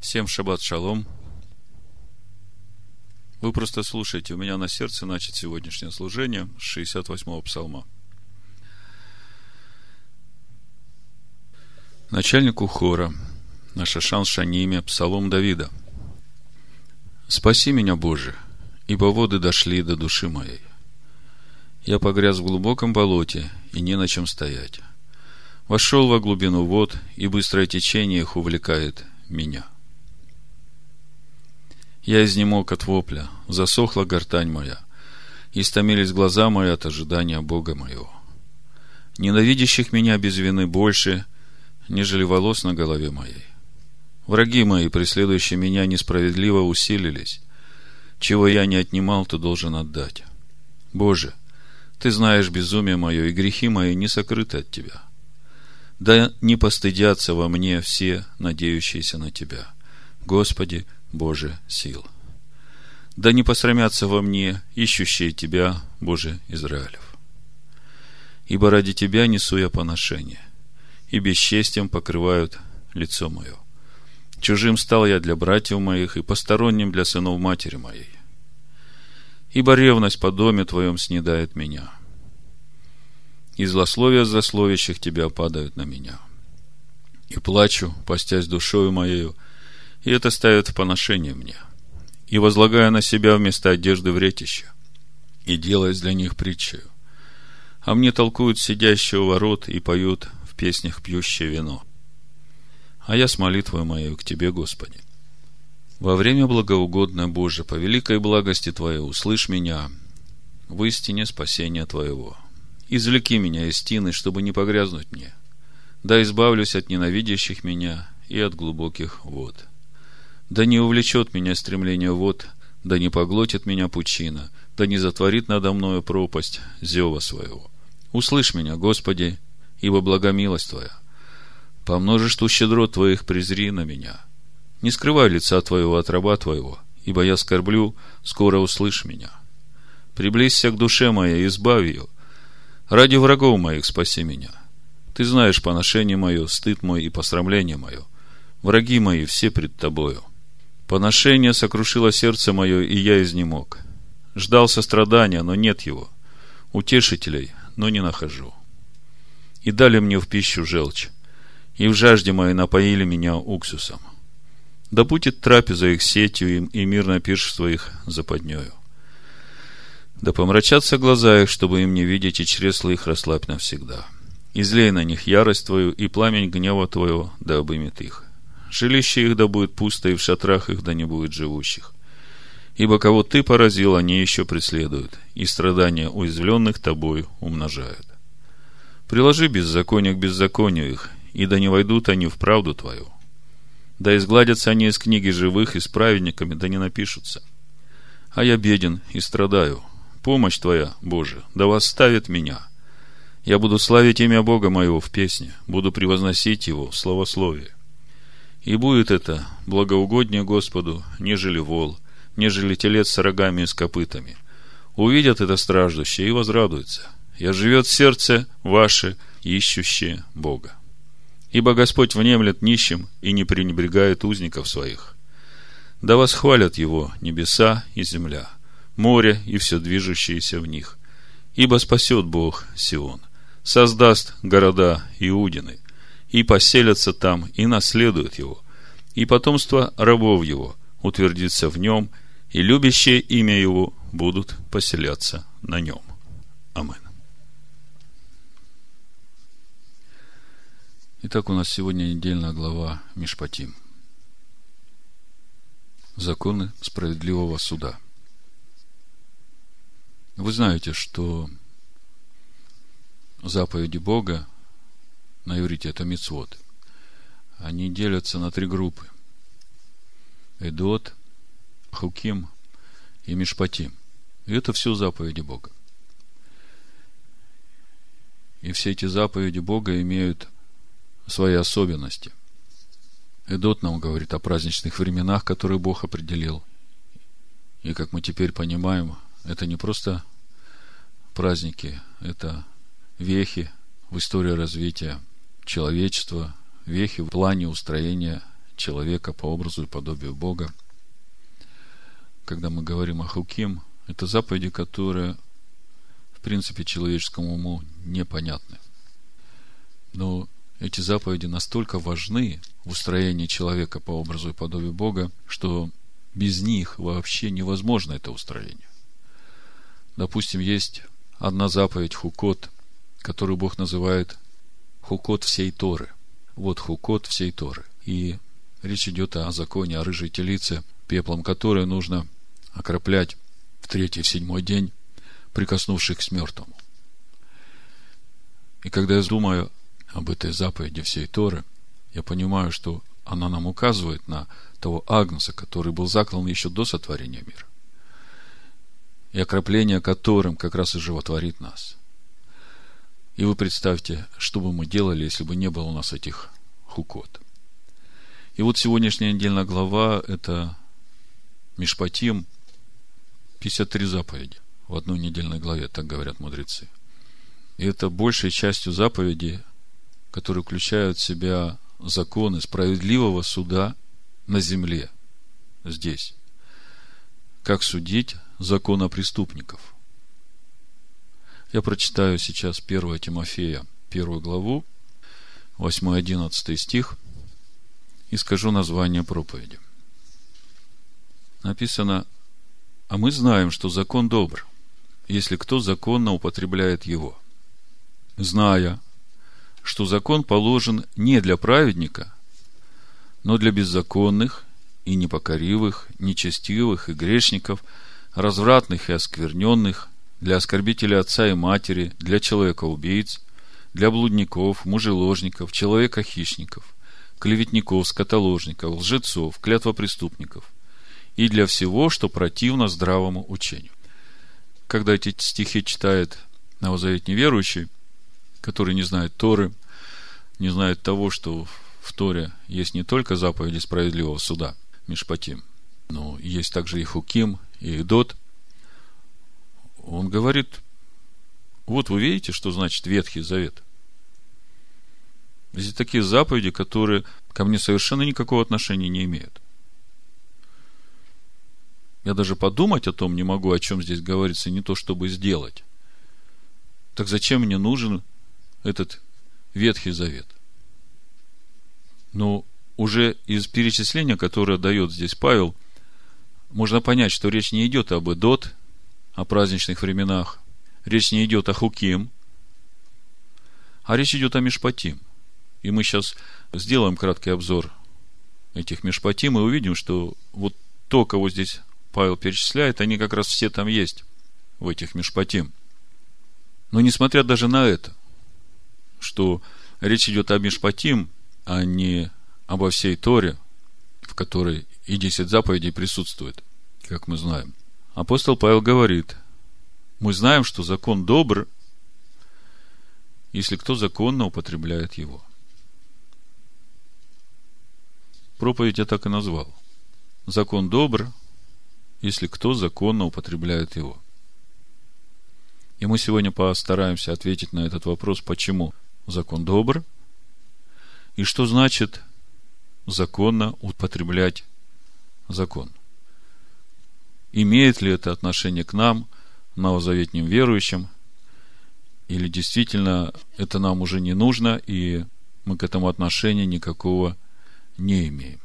Всем шаббат шалом. Вы просто слушайте. У меня на сердце начать сегодняшнее служение с 68-го псалма. Начальнику хора, на Шашан Шаниме, псалом Давида. «Спаси меня, Боже, ибо воды дошли до души моей. Я погряз в глубоком болоте, и не на чем стоять. Вошел во глубину вод, и быстрое течение их увлекает меня». Я изнемог от вопля, засохла гортань моя, истомились глаза мои от ожидания Бога моего. Ненавидящих меня без вины больше, нежели волос на голове моей. Враги мои, преследующие меня несправедливо, усилились. Чего я не отнимал, ты должен отдать. Боже, ты знаешь безумие мое, и грехи мои не сокрыты от тебя. Да не постыдятся во мне все, надеющиеся на тебя. Господи, Боже сил. Да не посрамятся во мне, ищущие Тебя, Боже Израилев. Ибо ради Тебя несу я поношение, и бесчестием покрывают лицо мое. Чужим стал я для братьев моих и посторонним для сынов матери моей. Ибо ревность по доме Твоем снедает меня, и злословия злословящих Тебя падают на меня. И плачу, постясь душою моею, и это ставит в поношение мне, и возлагая на себя вместо одежды вретища, и делает для них притчею. А мне толкуют сидящие у ворот и поют в песнях пьющее вино. А я с молитвой моей к Тебе, Господи. Во время благоугодное Боже, по великой благости Твоей, услышь меня в истине спасения Твоего. Извлеки меня из тины, чтобы не погрязнуть мне. Да избавлюсь от ненавидящих меня и от глубоких вод. Да не увлечет меня стремление вод, да не поглотит меня пучина, да не затворит надо мною пропасть зева своего. Услышь меня, Господи, ибо благомилость Твоя. По множеству щедрот Твоих презри на меня. Не скрывай лица Твоего от раба Твоего, ибо я скорблю, скоро услышь меня. Приблизься к душе моей, избавь ее. Ради врагов моих спаси меня. Ты знаешь поношение мое, стыд мой и посрамление мое. Враги мои все пред Тобою. Поношение сокрушило сердце мое, и я изнемог. Ждал сострадания, но нет его. Утешителей, но не нахожу. И дали мне в пищу желчь, и в жажде моей напоили меня уксусом. Да будет трапеза их сетью им, и мирное пиршество их западнею. Да помрачатся глаза их, чтобы им не видеть, и чресла их расслабь навсегда. Излей на них ярость твою, и пламень гнева твоего да обымет их. Жилище их да будет пусто, и в шатрах их да не будет живущих. Ибо кого ты поразил, они еще преследуют, и страдания уязвленных тобой умножают. Приложи беззаконие к беззаконию их, и да не войдут они в правду твою. Да изгладятся они из книги живых, и с праведниками да не напишутся. А я беден и страдаю. Помощь твоя, Боже, да восставит меня. Я буду славить имя Бога моего в песне, буду превозносить его в словословии. И будет это благоугоднее Господу, нежели вол, нежели телец с рогами и с копытами. Увидят это страждущие и возрадуются. И оживет сердце ваше, ищущее Бога. Ибо Господь внемлет нищим и не пренебрегает узников своих. Да восхвалят Его небеса и земля, море и все движущееся в них. Ибо спасет Бог Сион, создаст города Иудины, и поселятся там, и наследуют его, и потомство рабов его утвердится в нем, и любящие имя его будут поселяться на нем. Амин. Итак, у нас сегодня недельная глава Мишпатим. Законы справедливого суда. Вы знаете, что заповеди Бога на иврите это мицвод. Они делятся на три группы. Эдот, Хуким и Мишпатим. И это все заповеди Бога. И все эти заповеди Бога имеют свои особенности. Эдот нам говорит о праздничных временах, которые Бог определил. И как мы теперь понимаем, это не просто праздники, это вехи в истории развития человечества, вехи в плане устроения человека по образу и подобию Бога. Когда мы говорим о Хуким, это заповеди, которые, в принципе, человеческому уму непонятны. Но эти заповеди настолько важны в устроении человека по образу и подобию Бога, что без них вообще невозможно это устроение. Допустим, есть одна заповедь Хукот, которую Бог называет Хукот всей Торы. Вот Хукот всей Торы. И речь идет о законе о рыжей телице, пеплом которой нужно окроплять в третий, в седьмой день прикоснувших к мертвому. И когда я думаю об этой заповеди всей Торы, я понимаю, что она нам указывает на того Агнца, который был заклан еще до сотворения мира. И окропление которым как раз и животворит нас. И вы представьте, что бы мы делали, если бы не было у нас этих хукот. И вот сегодняшняя недельная глава – это Мишпатим, 53 заповеди в одной недельной главе, так говорят мудрецы. И это большей частью заповеди, которые включают в себя законы справедливого суда на земле, здесь. Как судить закона преступников. Я прочитаю сейчас 1 Тимофея, первую главу, 8-11 стих, и скажу название проповеди. Написано, а мы знаем, что закон добр, если кто законно употребляет его. Зная, что закон положен не для праведника, но для беззаконных и непокоривых, нечестивых и грешников, развратных и оскверненных, для оскорбителей отца и матери, для человека-убийц, для блудников, мужеложников, человека-хищников, клеветников, скотоложников, лжецов, клятвопреступников и для всего, что противно здравому учению. Когда эти стихи читает новозаветний верующий, который не знает Торы, не знает того, что в Торе есть не только заповеди справедливого суда, Мишпатим, но есть также и Хуким, и Идот. Он говорит, вот вы видите, что значит Ветхий Завет. Здесь такие заповеди, которые ко мне совершенно никакого отношения не имеют. Я даже подумать о том не могу, о чем здесь говорится, не то чтобы сделать. Так зачем мне нужен этот Ветхий Завет. Но уже из перечисления, которое дает здесь Павел, можно понять, что речь не идет об Эдот, о праздничных временах, речь не идет о Хуким, а речь идет о Мишпатим. И мы сейчас сделаем краткий обзор этих Мишпатим и увидим, что вот то, кого здесь Павел перечисляет, они как раз все там есть, в этих Мишпатим. Но несмотря даже на это – что речь идет о Мишпатим, а не обо всей Торе, в которой и десять заповедей присутствует, как мы знаем. Апостол Павел говорит, мы знаем, что закон добр, если кто законно употребляет его. Проповедь я так и назвал. Закон добр, если кто законно употребляет его. И мы сегодня постараемся ответить на этот вопрос, почему закон добр, и что значит законно употреблять закон. Имеет ли это отношение к нам, новозаветним верующим, или действительно это нам уже не нужно, и мы к этому отношения никакого не имеем.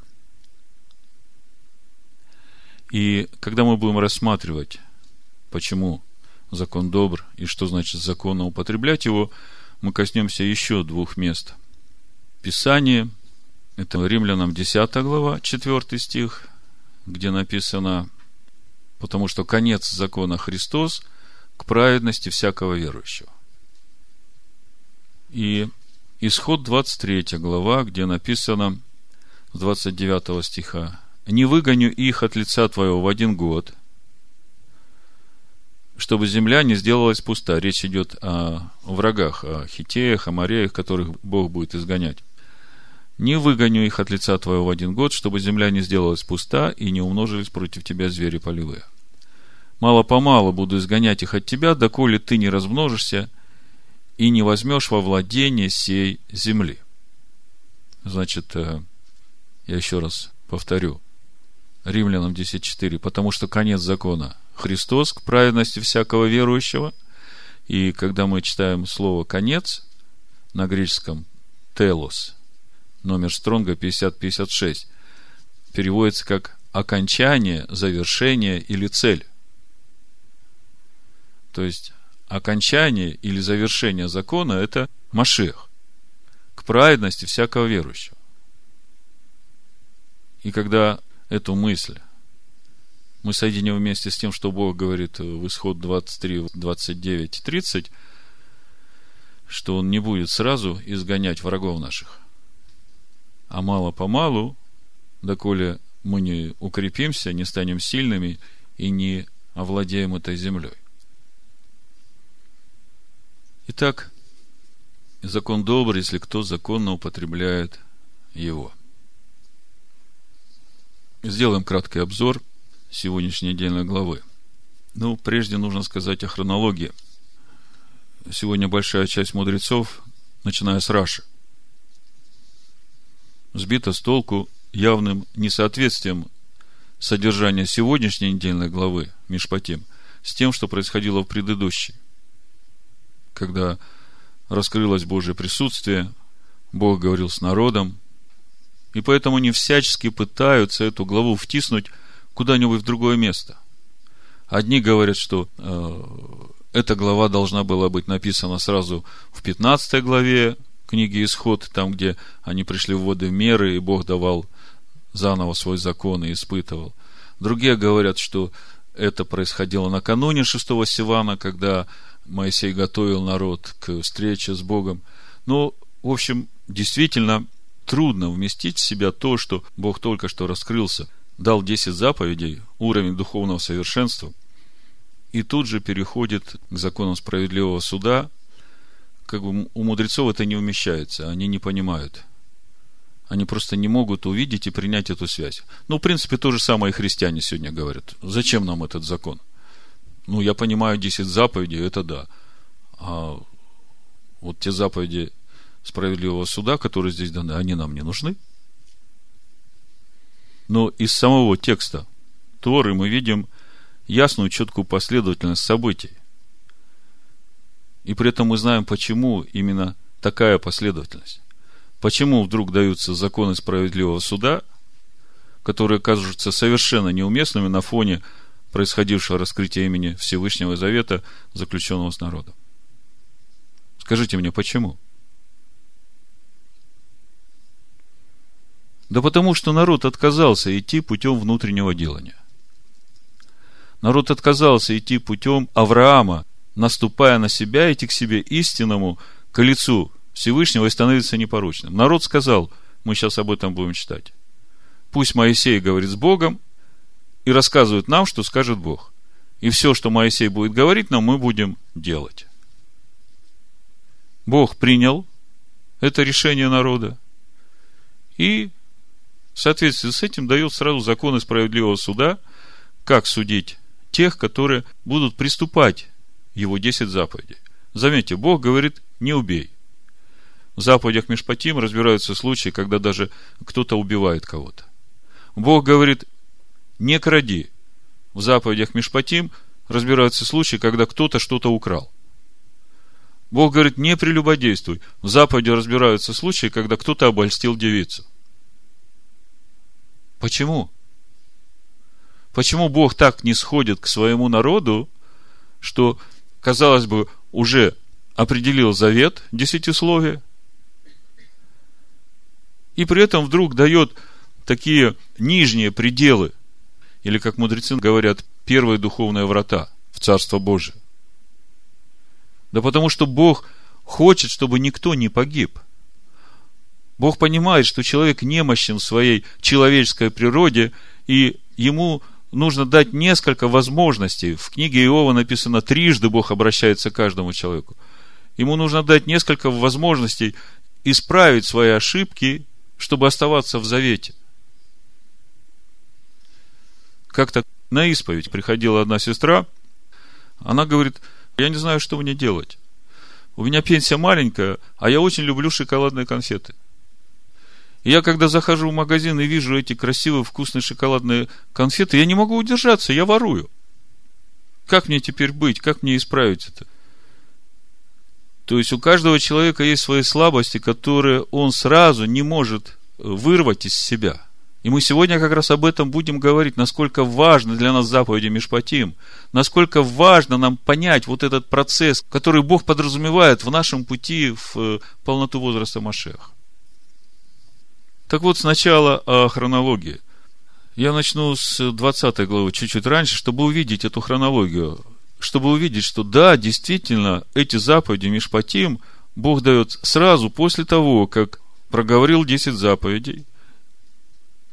И когда мы будем рассматривать, почему закон добр и что значит законно употреблять его, мы коснемся еще двух мест. Писание, это Римлянам 10 глава, 4 стих, где написано, потому что конец закона Христос к праведности всякого верующего. И исход 23 глава, где написано с 29 стиха, «Не выгоню их от лица твоего в один год, чтобы земля не сделалась пуста. Речь идет о врагах, о хитеях, о мореях, которых Бог будет изгонять. Не выгоню их от лица твоего в один год, чтобы земля не сделалась пуста и не умножились против тебя звери полевые. Мало-помалу буду изгонять их от тебя, доколе ты не размножишься и не возьмешь во владение сей земли. Значит, э, Я еще раз повторю. Римлянам 10.4. Потому что конец закона – Христос к праведности всякого верующего. И когда мы читаем слово «конец» на греческом «телос», номер Стронга 5056, переводится как окончание, завершение или цель. То есть, окончание или завершение закона – это Машех, к праведности всякого верующего. И когда эту мысль мы соединим вместе с тем, что Бог говорит в исход 23, 29, 30, что Он не будет сразу изгонять врагов наших, а мало-помалу, доколе мы не укрепимся, не станем сильными и не овладеем этой землей. Итак, закон добр, если кто законно употребляет его. Сделаем краткий обзор сегодняшней недельной главы. Ну, прежде нужно сказать о хронологии. Сегодня большая часть мудрецов, начиная с Раши, сбита с толку явным несоответствием содержания сегодняшней недельной главы Мишпатим с тем, что происходило в предыдущей. Когда раскрылось Божье присутствие, Бог говорил с народом, и поэтому они всячески пытаются эту главу втиснуть куда-нибудь в другое место. Одни говорят, что э, эта глава должна была быть написана сразу в 15 главе книги Исход, там, где они пришли в воды меры, и Бог давал заново свой закон и испытывал. Другие говорят, что это происходило накануне шестого Сивана, когда Моисей готовил народ к встрече с Богом. Но, в общем, действительно трудно вместить в себя то, что Бог только что раскрылся, дал 10 заповедей, уровень духовного совершенства, и тут же переходит к законам справедливого суда, как бы у мудрецов это не умещается, они не понимают. Они просто не могут увидеть и принять эту связь. Ну, в принципе, то же самое и христиане сегодня говорят. Зачем нам этот закон? Ну, я понимаю 10 заповедей, это да. А вот те заповеди справедливого суда, которые здесь даны, они нам не нужны. Но из самого текста Торы мы видим ясную, четкую последовательность событий. И при этом мы знаем, почему именно такая последовательность. Почему вдруг даются законы справедливого суда, которые кажутся совершенно неуместными на фоне происходившего раскрытия имени Всевышнего Завета, заключенного с народом? Скажите мне, почему? Да потому что народ отказался идти путем внутреннего делания. Народ отказался идти путем Авраама, наступая на себя, идти к себе истинному, к лицу Всевышнего и становиться непорочным. Народ сказал, мы сейчас об этом будем читать. Пусть Моисей говорит с Богом и рассказывает нам, что скажет Бог. И все, что Моисей будет говорить нам, мы будем делать. Бог принял это решение народа и в соответствии с этим дает сразу законы справедливого суда, как судить тех, которые будут приступать его 10 заповедей. Заметьте, Бог говорит, не убей. В заповедях Мишпатим разбираются случаи, когда даже кто-то убивает кого-то. Бог говорит, не кради. В заповедях Мишпатим разбираются случаи, когда кто-то что-то украл. Бог говорит, не прелюбодействуй. В заповеди разбираются случаи, когда кто-то обольстил девицу. Почему? Почему Бог так не сходит к своему народу, что, казалось бы, уже определил завет десятисловия, и при этом вдруг дает такие нижние пределы, или, как мудрецы говорят, первые духовные врата в Царство Божие. Да потому что Бог хочет, чтобы никто не погиб. Бог понимает, что человек немощен в своей человеческой природе, и ему нужно дать несколько возможностей. В книге Иова написано, трижды Бог обращается к каждому человеку. Ему нужно дать несколько возможностей исправить свои ошибки, чтобы оставаться в завете. Как-то на исповедь приходила одна сестра, она говорит, я не знаю, что мне делать. У меня пенсия маленькая, а я очень люблю шоколадные конфеты. Я, когда захожу в магазин и вижу эти красивые вкусные шоколадные конфеты, я не могу удержаться, я ворую. Как мне теперь быть? Как мне исправить это? То есть у каждого человека есть свои слабости, которые он сразу не может вырвать из себя. И мы сегодня как раз об этом будем говорить, насколько важно для нас заповеди Мишпатим, насколько важно нам понять вот этот процесс, который Бог подразумевает в нашем пути в э, полноту возраста Машех. Так вот, сначала о хронологии. Я начну с 20 главы, чуть-чуть раньше, чтобы увидеть эту хронологию, чтобы увидеть, что да, действительно, эти заповеди Мишпатим Бог дает сразу после того, как проговорил 10 заповедей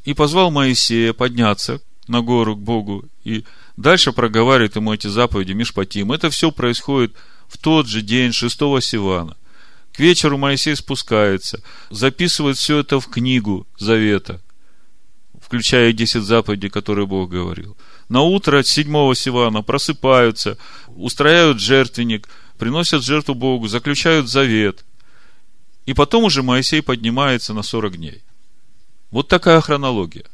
и позвал Моисея подняться на гору к Богу и дальше проговаривает ему эти заповеди Мишпатим. Это все происходит в тот же день шестого Сивана – к вечеру Моисей спускается, записывает все это в книгу Завета, включая 10 заповедей, которые Бог говорил. На утро седьмого Сивана просыпаются, устраивают жертвенник, приносят жертву Богу, заключают завет. И потом уже Моисей поднимается на 40 дней. Вот такая хронология.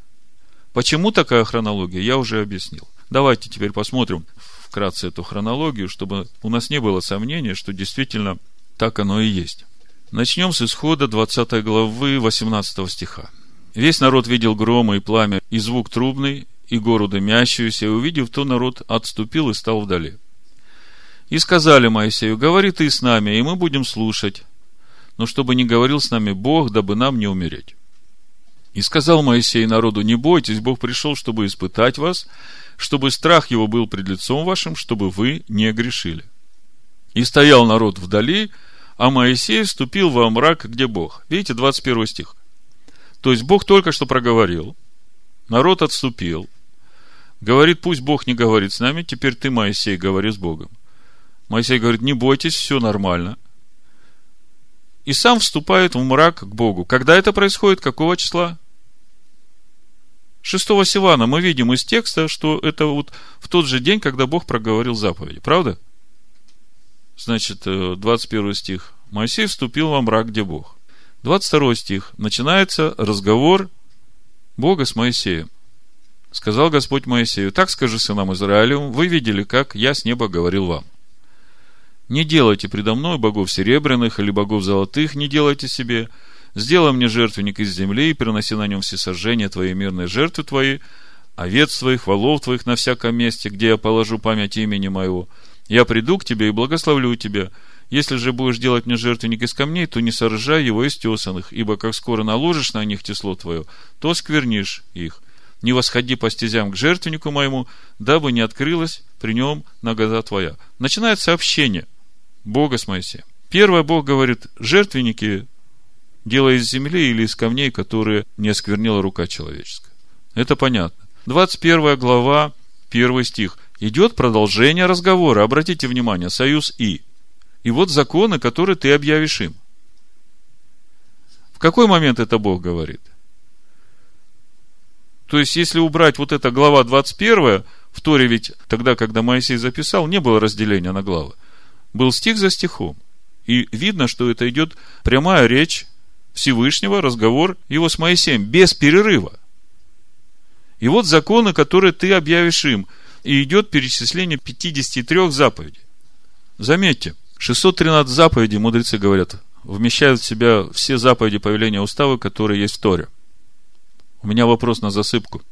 Почему такая хронология, я уже объяснил. Давайте теперь посмотрим вкратце эту хронологию, чтобы у нас не было сомнения, что действительно так оно и есть. Начнем с исхода 20 главы 18 стиха. Весь народ видел громы и пламя, и звук трубный, и гору дымящуюся, и увидев то, народ отступил и стал вдали. И сказали Моисею, говори ты с нами, и мы будем слушать, но чтобы не говорил с нами Бог, дабы нам не умереть. И сказал Моисей народу, не бойтесь, Бог пришел, чтобы испытать вас, чтобы страх его был пред лицом вашим, чтобы вы не грешили. И стоял народ вдали, а Моисей вступил во мрак, где Бог. Видите, 21 стих. То есть Бог только что проговорил, народ отступил, говорит, пусть Бог не говорит с нами, теперь ты, Моисей, говори с Богом. Моисей говорит, не бойтесь, все нормально. И сам вступает в мрак к Богу. Когда это происходит? Какого числа? Шестого Сивана мы видим из текста, что это вот в тот же день, когда Бог проговорил заповеди. Правда? Значит, 21 э, стих. Моисей вступил во мрак, где Бог. 22 стих. Начинается разговор Бога с Моисеем. Сказал Господь Моисею, так скажи сынам Израилю, вы видели, как я с неба говорил вам. Не делайте предо мной богов серебряных или богов золотых, не делайте себе. Сделай мне жертвенник из земли и приноси на нем все сожжения твои мирные жертвы твои, овец твоих, волов твоих на всяком месте, где я положу память имени моего – я приду к тебе и благословлю тебя. Если же будешь делать мне жертвенник из камней, то не соржай его из тесанных, ибо как скоро наложишь на них тесло твое, то сквернишь их. Не восходи по стезям к жертвеннику моему, дабы не открылась при нем нагода твоя. Начинается общение Бога с Моисеем. Первое, Бог говорит, жертвенники делай из земли или из камней, которые не осквернила рука человеческая. Это понятно. 21 глава, 1 стих идет продолжение разговора. Обратите внимание, союз «и». И вот законы, которые ты объявишь им. В какой момент это Бог говорит? То есть, если убрать вот эта глава 21, в Торе ведь тогда, когда Моисей записал, не было разделения на главы. Был стих за стихом. И видно, что это идет прямая речь Всевышнего, разговор его с Моисеем, без перерыва. И вот законы, которые ты объявишь им – и идет перечисление 53 заповедей. Заметьте, 613 заповедей, мудрецы говорят, вмещают в себя все заповеди повеления устава, которые есть в Торе. У меня вопрос на засыпку.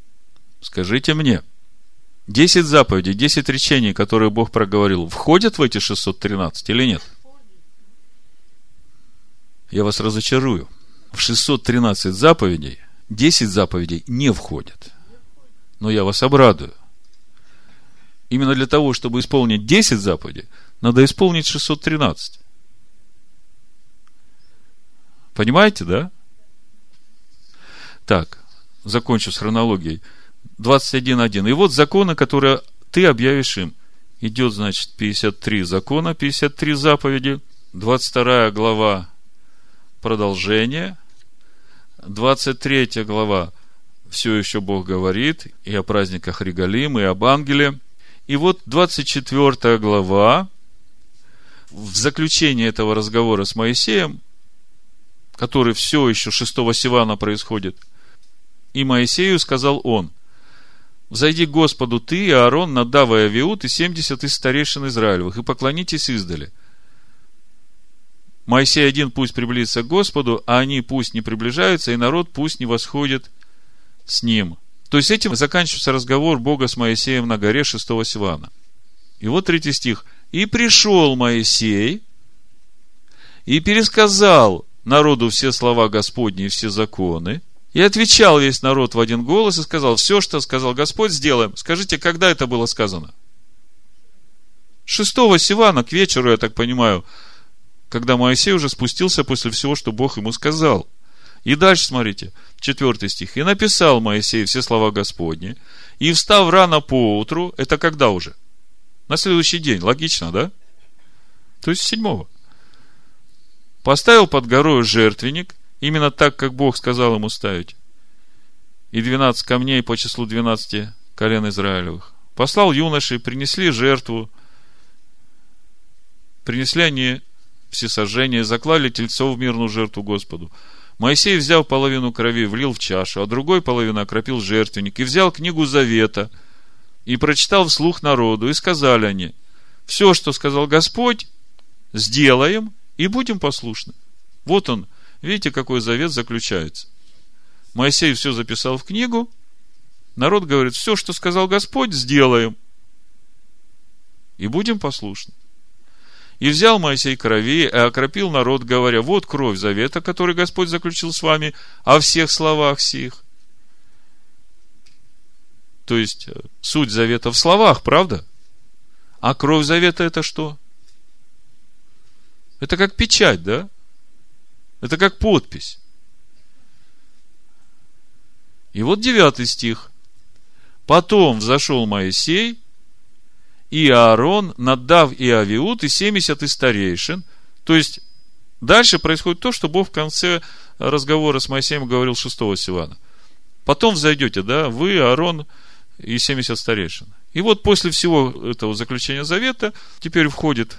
Скажите мне, 10 заповедей, 10 речений, которые Бог проговорил, входят в эти 613 или нет? Я вас разочарую. В 613 заповедей 10 заповедей не входят. Но я вас обрадую. Именно для того, чтобы исполнить 10 заповедей, надо исполнить 613. Понимаете, да? Так, закончу с хронологией. 21.1. И вот законы, которые ты объявишь им. Идет, значит, 53 закона, 53 заповеди. 22 глава продолжение. 23 глава все еще Бог говорит и о праздниках Регалим, и об ангеле – и вот 24 глава, в заключении этого разговора с Моисеем, который все еще шестого Сивана происходит. И Моисею сказал он, «Взойди к Господу ты, и Аарон, Надав и и семьдесят из старейшин Израилевых, и поклонитесь издали». Моисей один пусть приблизится к Господу, а они пусть не приближаются, и народ пусть не восходит с ним. То есть этим заканчивается разговор Бога с Моисеем на горе шестого Сивана. И вот третий стих. «И пришел Моисей, и пересказал народу все слова Господни и все законы, и отвечал весь народ в один голос и сказал, все, что сказал Господь, сделаем. Скажите, когда это было сказано? Шестого Сивана к вечеру, я так понимаю, когда Моисей уже спустился после всего, что Бог ему сказал. И дальше смотрите, четвертый стих. «И написал Моисей все слова Господни, и встав рано по утру, это когда уже? На следующий день, логично, да? То есть седьмого поставил под горою жертвенник, именно так, как Бог сказал ему ставить, и двенадцать камней по числу двенадцати колен Израилевых. Послал юноши, принесли жертву, принесли они всесожжение, заклали тельцов в мирную жертву Господу. Моисей, взял половину крови, влил в чашу, а другой половину окропил жертвенник, и взял книгу Завета, и прочитал вслух народу, и сказали они, все, что сказал Господь, сделаем, и будем послушны. Вот он, видите, какой завет заключается. Моисей все записал в книгу, народ говорит, все, что сказал Господь, сделаем. И будем послушны. И взял Моисей крови и окропил народ, говоря, вот кровь завета, который Господь заключил с вами, о всех словах сих. То есть, э, суть завета в словах, правда? А кровь завета это что? Это как печать, да? Это как подпись. И вот девятый стих. Потом взошел Моисей и Аарон, Надав и Авиуд, и семьдесят из старейшин. То есть, дальше происходит то, что Бог в конце разговора с Моисеем говорил шестого Сивана. Потом взойдете, да, вы, Аарон и семьдесят старейшин. И вот после всего этого заключения завета теперь входит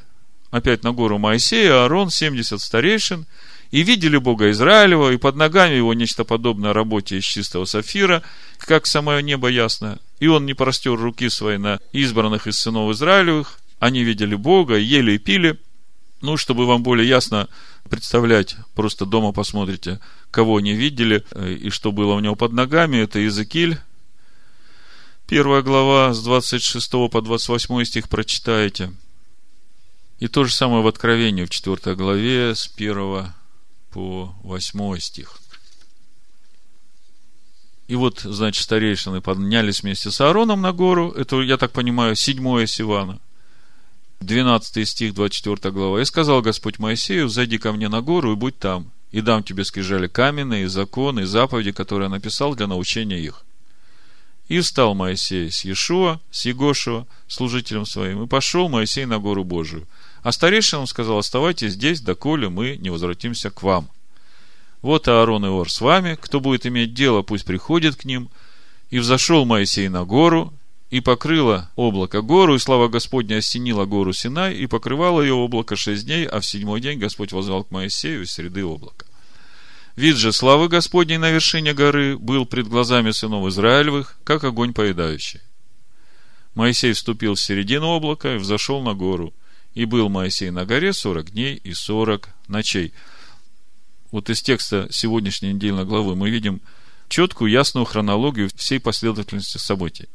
опять на гору Моисея, Аарон, 70 старейшин, и видели Бога Израилева, и под ногами его нечто подобное работе из чистого сафира, как самое небо ясно. И он не простер руки свои на избранных из сынов Израилевых. Они видели Бога, ели и пили. Ну, чтобы вам более ясно представлять, просто дома посмотрите, кого они видели э, и что было у него под ногами. Это Иезекииль, первая глава, с 26 по 28 стих прочитаете – и то же самое в Откровении, в 4 главе, с 1 по 8 стих. И вот, значит, старейшины поднялись вместе с Аароном на гору. Это, я так понимаю, седьмое Сивана. 12 стих, 24 глава. «И сказал Господь Моисею, зайди ко мне на гору и будь там, и дам тебе скрижали каменные, законы, заповеди, которые я написал для научения их». И встал Моисей с Иешуа, с Егошева, служителем своим, и пошел Моисей на гору Божию – а старейшинам сказал, оставайтесь здесь, доколе мы не возвратимся к вам. Вот Аарон и Ор с вами, кто будет иметь дело, пусть приходит к ним. И взошел Моисей на гору, и покрыло облако гору, и слава Господня осенила гору Синай, и покрывало ее облако шесть дней, а в седьмой день Господь возвал к Моисею из среды облака. Вид же славы Господней на вершине горы был пред глазами сынов Израилевых, как огонь поедающий. Моисей вступил в середину облака и взошел на гору – и был Моисей на горе сорок дней и сорок ночей. Вот из текста сегодняшней недельной главы мы видим четкую, ясную хронологию всей последовательности событий.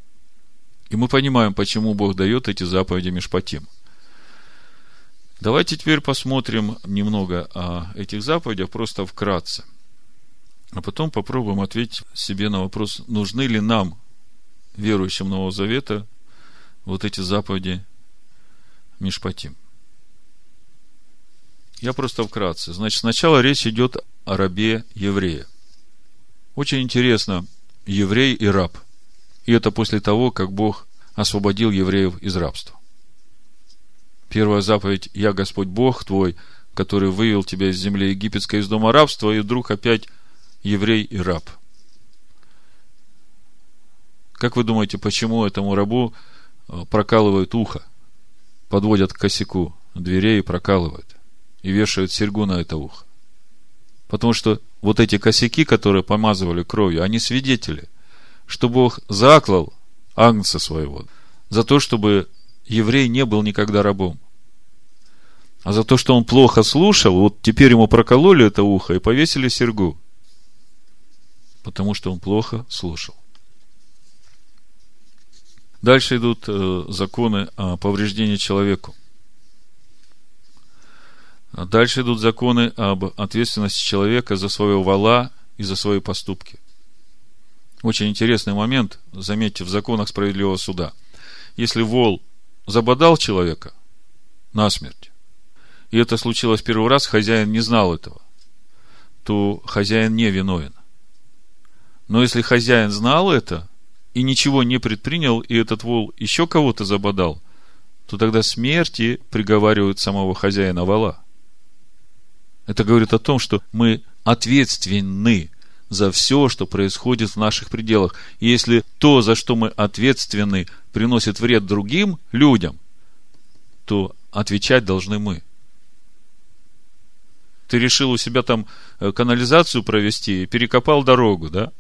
И мы понимаем, почему Бог дает эти заповеди Мишпатим. Давайте теперь посмотрим немного о этих заповедях, просто вкратце. А потом попробуем ответить себе на вопрос, нужны ли нам, верующим Нового Завета, вот эти заповеди Мишпатим. Я просто вкратце. Значит, сначала речь идет о рабе еврея. Очень интересно, еврей и раб. И это после того, как Бог освободил евреев из рабства. Первая заповедь «Я Господь Бог твой, который вывел тебя из земли египетской, из дома рабства», и вдруг опять еврей и раб. Как вы думаете, почему этому рабу э, прокалывают ухо? подводят к косяку дверей и прокалывают. И вешают серьгу на это ухо. Потому что вот эти косяки, которые помазывали кровью, они свидетели, что Бог заклал агнца своего за то, чтобы еврей не был никогда рабом. А за то, что он плохо слушал, вот теперь ему прокололи это ухо и повесили серьгу. Потому что он плохо слушал. Дальше идут э, законы о повреждении человеку. А дальше идут законы об ответственности человека за своего вала и за свои поступки. Очень интересный момент, заметьте, в законах справедливого суда. Если вол забодал человека насмерть, и это случилось первый раз, хозяин не знал этого, то хозяин не виновен. Но если хозяин знал это и ничего не предпринял, и этот вол еще кого-то забодал, то тогда смерти приговаривают самого хозяина вала. Это говорит о том, что мы ответственны за все, что происходит в наших пределах. И если то, за что мы ответственны, приносит вред другим людям, то отвечать должны мы. Ты решил у себя там э, канализацию провести, перекопал дорогу, да?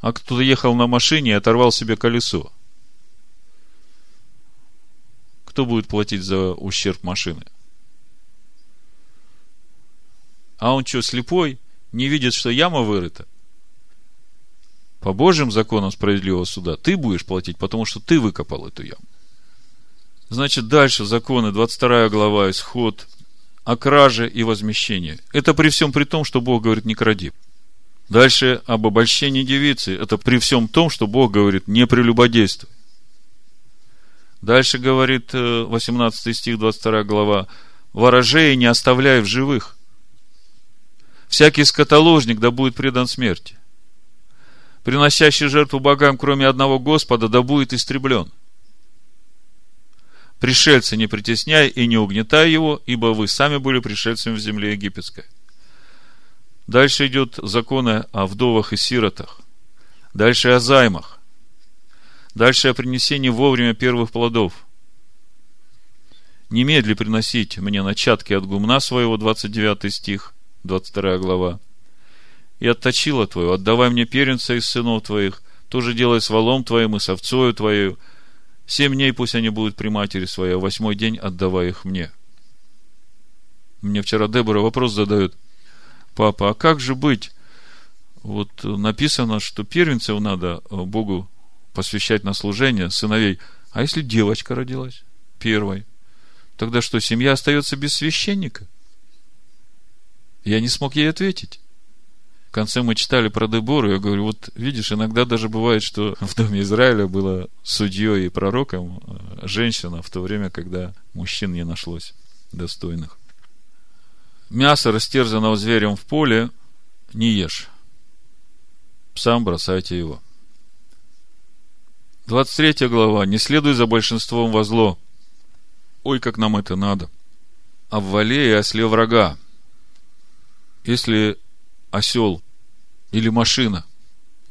А кто-то ехал на машине и оторвал себе колесо. Кто будет платить за ущерб машины? А он что, слепой? Не видит, что яма вырыта? По Божьим законам справедливого суда ты будешь платить, потому что ты выкопал эту яму. Значит, дальше законы, 22 глава, исход о краже и возмещении. Это при всем при том, что Бог говорит, не кради. Дальше об обольщении девицы. Это при всем том, что Бог говорит, не прелюбодействуй. Дальше говорит 18 э, стих, 22 глава, ворожей не оставляй в живых всякий скотоложник да будет предан смерти. Приносящий жертву богам, кроме одного Господа, да будет истреблен. Пришельцы не притесняй и не угнетай его, ибо вы сами были пришельцами в земле египетской. Дальше идет законы о вдовах и сиротах. Дальше о займах. Дальше о принесении вовремя первых плодов. Немедли приносить мне начатки от гумна своего, 29 стих. 22 глава. «И отточила твою, отдавай мне первенца из сынов твоих, тоже делай с валом твоим и с овцою твоею. Семь дней пусть они будут при матери своей, а восьмой день отдавай их мне». Мне вчера Дебора вопрос задает. Папа, а как же быть? Вот написано, что первенцев надо э, Богу посвящать на служение сыновей. А если девочка родилась первой? Тогда что, семья остается без священника? Я не смог ей ответить. В конце мы читали про Дебору, я говорю, вот видишь, иногда даже бывает, что в доме Израиля было судьей и пророком э, женщина в то время, когда мужчин не нашлось достойных. Мясо, растерзанного зверем в поле, не ешь. Сам бросайте его. 23 глава. Не следуй за большинством во зло. Ой, как нам это надо. Обвали и осле врага. Если осел или машина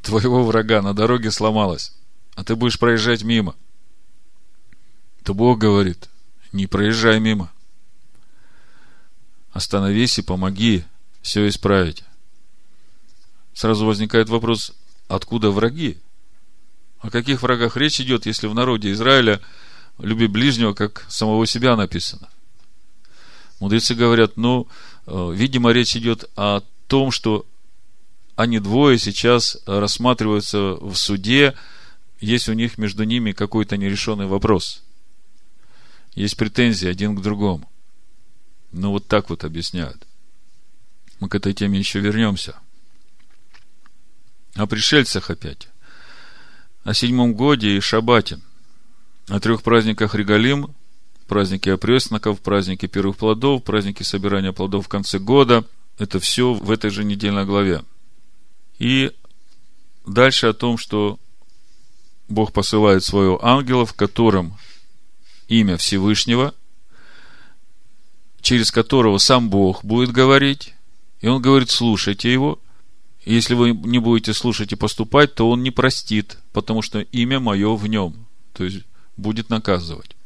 твоего врага на дороге сломалась, а ты будешь проезжать мимо, то Бог говорит, не проезжай мимо. Остановись и помоги все исправить. Сразу возникает вопрос, откуда враги? О каких врагах речь идет, если в народе Израиля люби ближнего, как самого себя написано? Мудрецы говорят, ну, видимо, речь идет о том, что они двое сейчас рассматриваются в суде, есть у них между ними какой-то нерешенный вопрос. Есть претензии один к другому. Ну, вот так вот объясняют. Мы к этой теме еще вернемся. О пришельцах опять. О седьмом годе и шабате. О трех праздниках Регалим, праздники опресноков, праздники первых плодов, праздники собирания плодов в конце года. Это все в этой же недельной главе. И дальше о том, что Бог посылает своего ангела, в котором имя Всевышнего, через которого сам Бог будет говорить, и он говорит, слушайте его. Если вы не будете слушать и поступать, то он не простит, потому что имя мое в нем. То есть будет наказывать.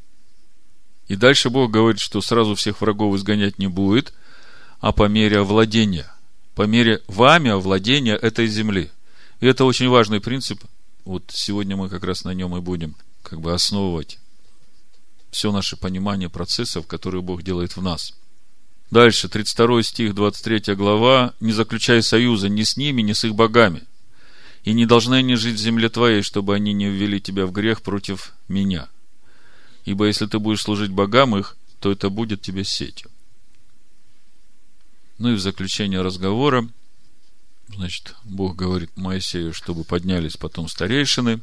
И дальше Бог говорит, что сразу всех врагов изгонять не будет, а по мере овладения. по мере вами овладения этой земли. И это очень важный принцип. Вот сегодня мы как раз на нем и будем как бы основывать все наше понимание процессов, которые Бог делает в нас. Дальше, 32 стих, 23 глава. «Не заключай союза ни с ними, ни с их богами, и не должны они жить в земле твоей, чтобы они не ввели тебя в грех против меня. Ибо если ты будешь служить богам их, то это будет тебе сетью». Ну и в заключение разговора, значит, Бог говорит Моисею, чтобы поднялись потом старейшины.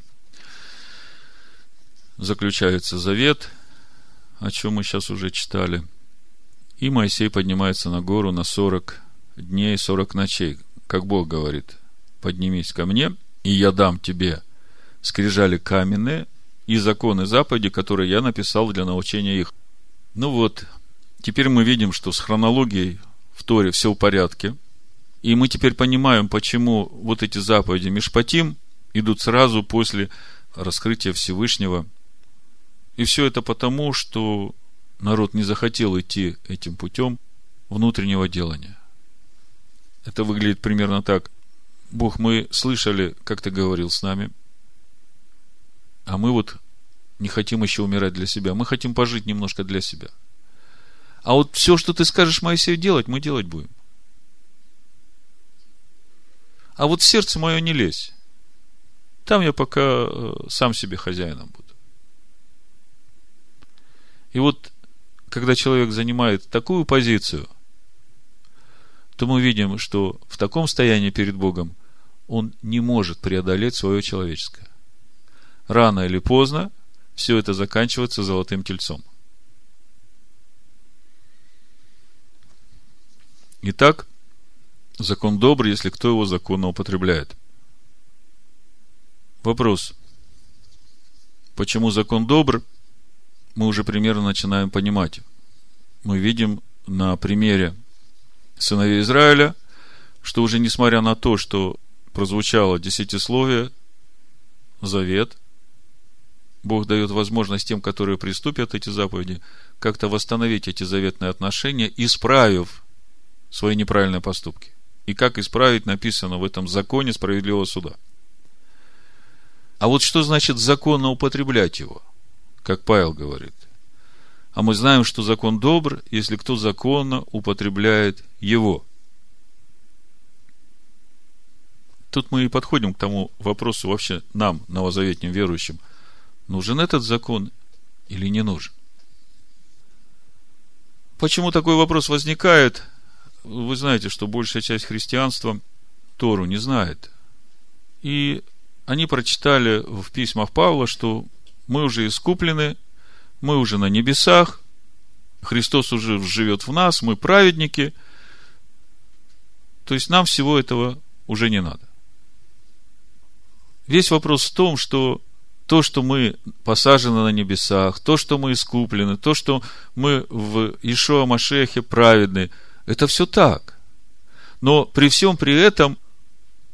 Заключается завет, о чем мы сейчас уже читали. И Моисей поднимается на гору на 40 дней, 40 ночей. Как Бог говорит, поднимись ко мне, и я дам тебе скрижали каменные и законы заповеди, которые я написал для научения их. Ну вот, теперь мы видим, что с хронологией в Торе все в порядке. И мы теперь понимаем, почему вот эти заповеди Мишпатим идут сразу после раскрытия Всевышнего. И все это потому, что народ не захотел идти этим путем внутреннего делания. Это выглядит примерно так. Бог, мы слышали, как ты говорил с нами, а мы вот не хотим еще умирать для себя. Мы хотим пожить немножко для себя – а вот все, что ты скажешь Моисею делать, мы делать будем. А вот в сердце мое не лезь. Там я пока э, сам себе хозяином буду. И вот, когда человек занимает такую позицию, то мы видим, что в таком состоянии перед Богом он не может преодолеть свое человеческое. Рано или поздно все это заканчивается золотым тельцом. Итак, закон добрый, если кто его законно употребляет. Вопрос. Почему закон добр? Мы уже примерно начинаем понимать. Мы видим на примере сыновей Израиля, что уже несмотря на то, что прозвучало десятисловие, завет, Бог дает возможность тем, которые приступят эти заповеди, как-то восстановить эти заветные отношения, исправив свои неправильные поступки. И как исправить, написано в этом законе справедливого суда. А вот что значит законно употреблять его? Как Павел говорит. А мы знаем, что закон добр, если кто законно употребляет его. Тут мы и подходим к тому вопросу вообще нам, новозаветним верующим, нужен этот закон или не нужен. Почему такой вопрос возникает? вы знаете, что большая часть христианства Тору не знает. И они прочитали в письмах Павла, что мы уже искуплены, мы уже на небесах, Христос уже живет в нас, мы праведники. То есть нам всего этого уже не надо. Весь вопрос в том, что то, что мы посажены на небесах, то, что мы искуплены, то, что мы в Ишуа Машехе праведны – это все так. Но при всем при этом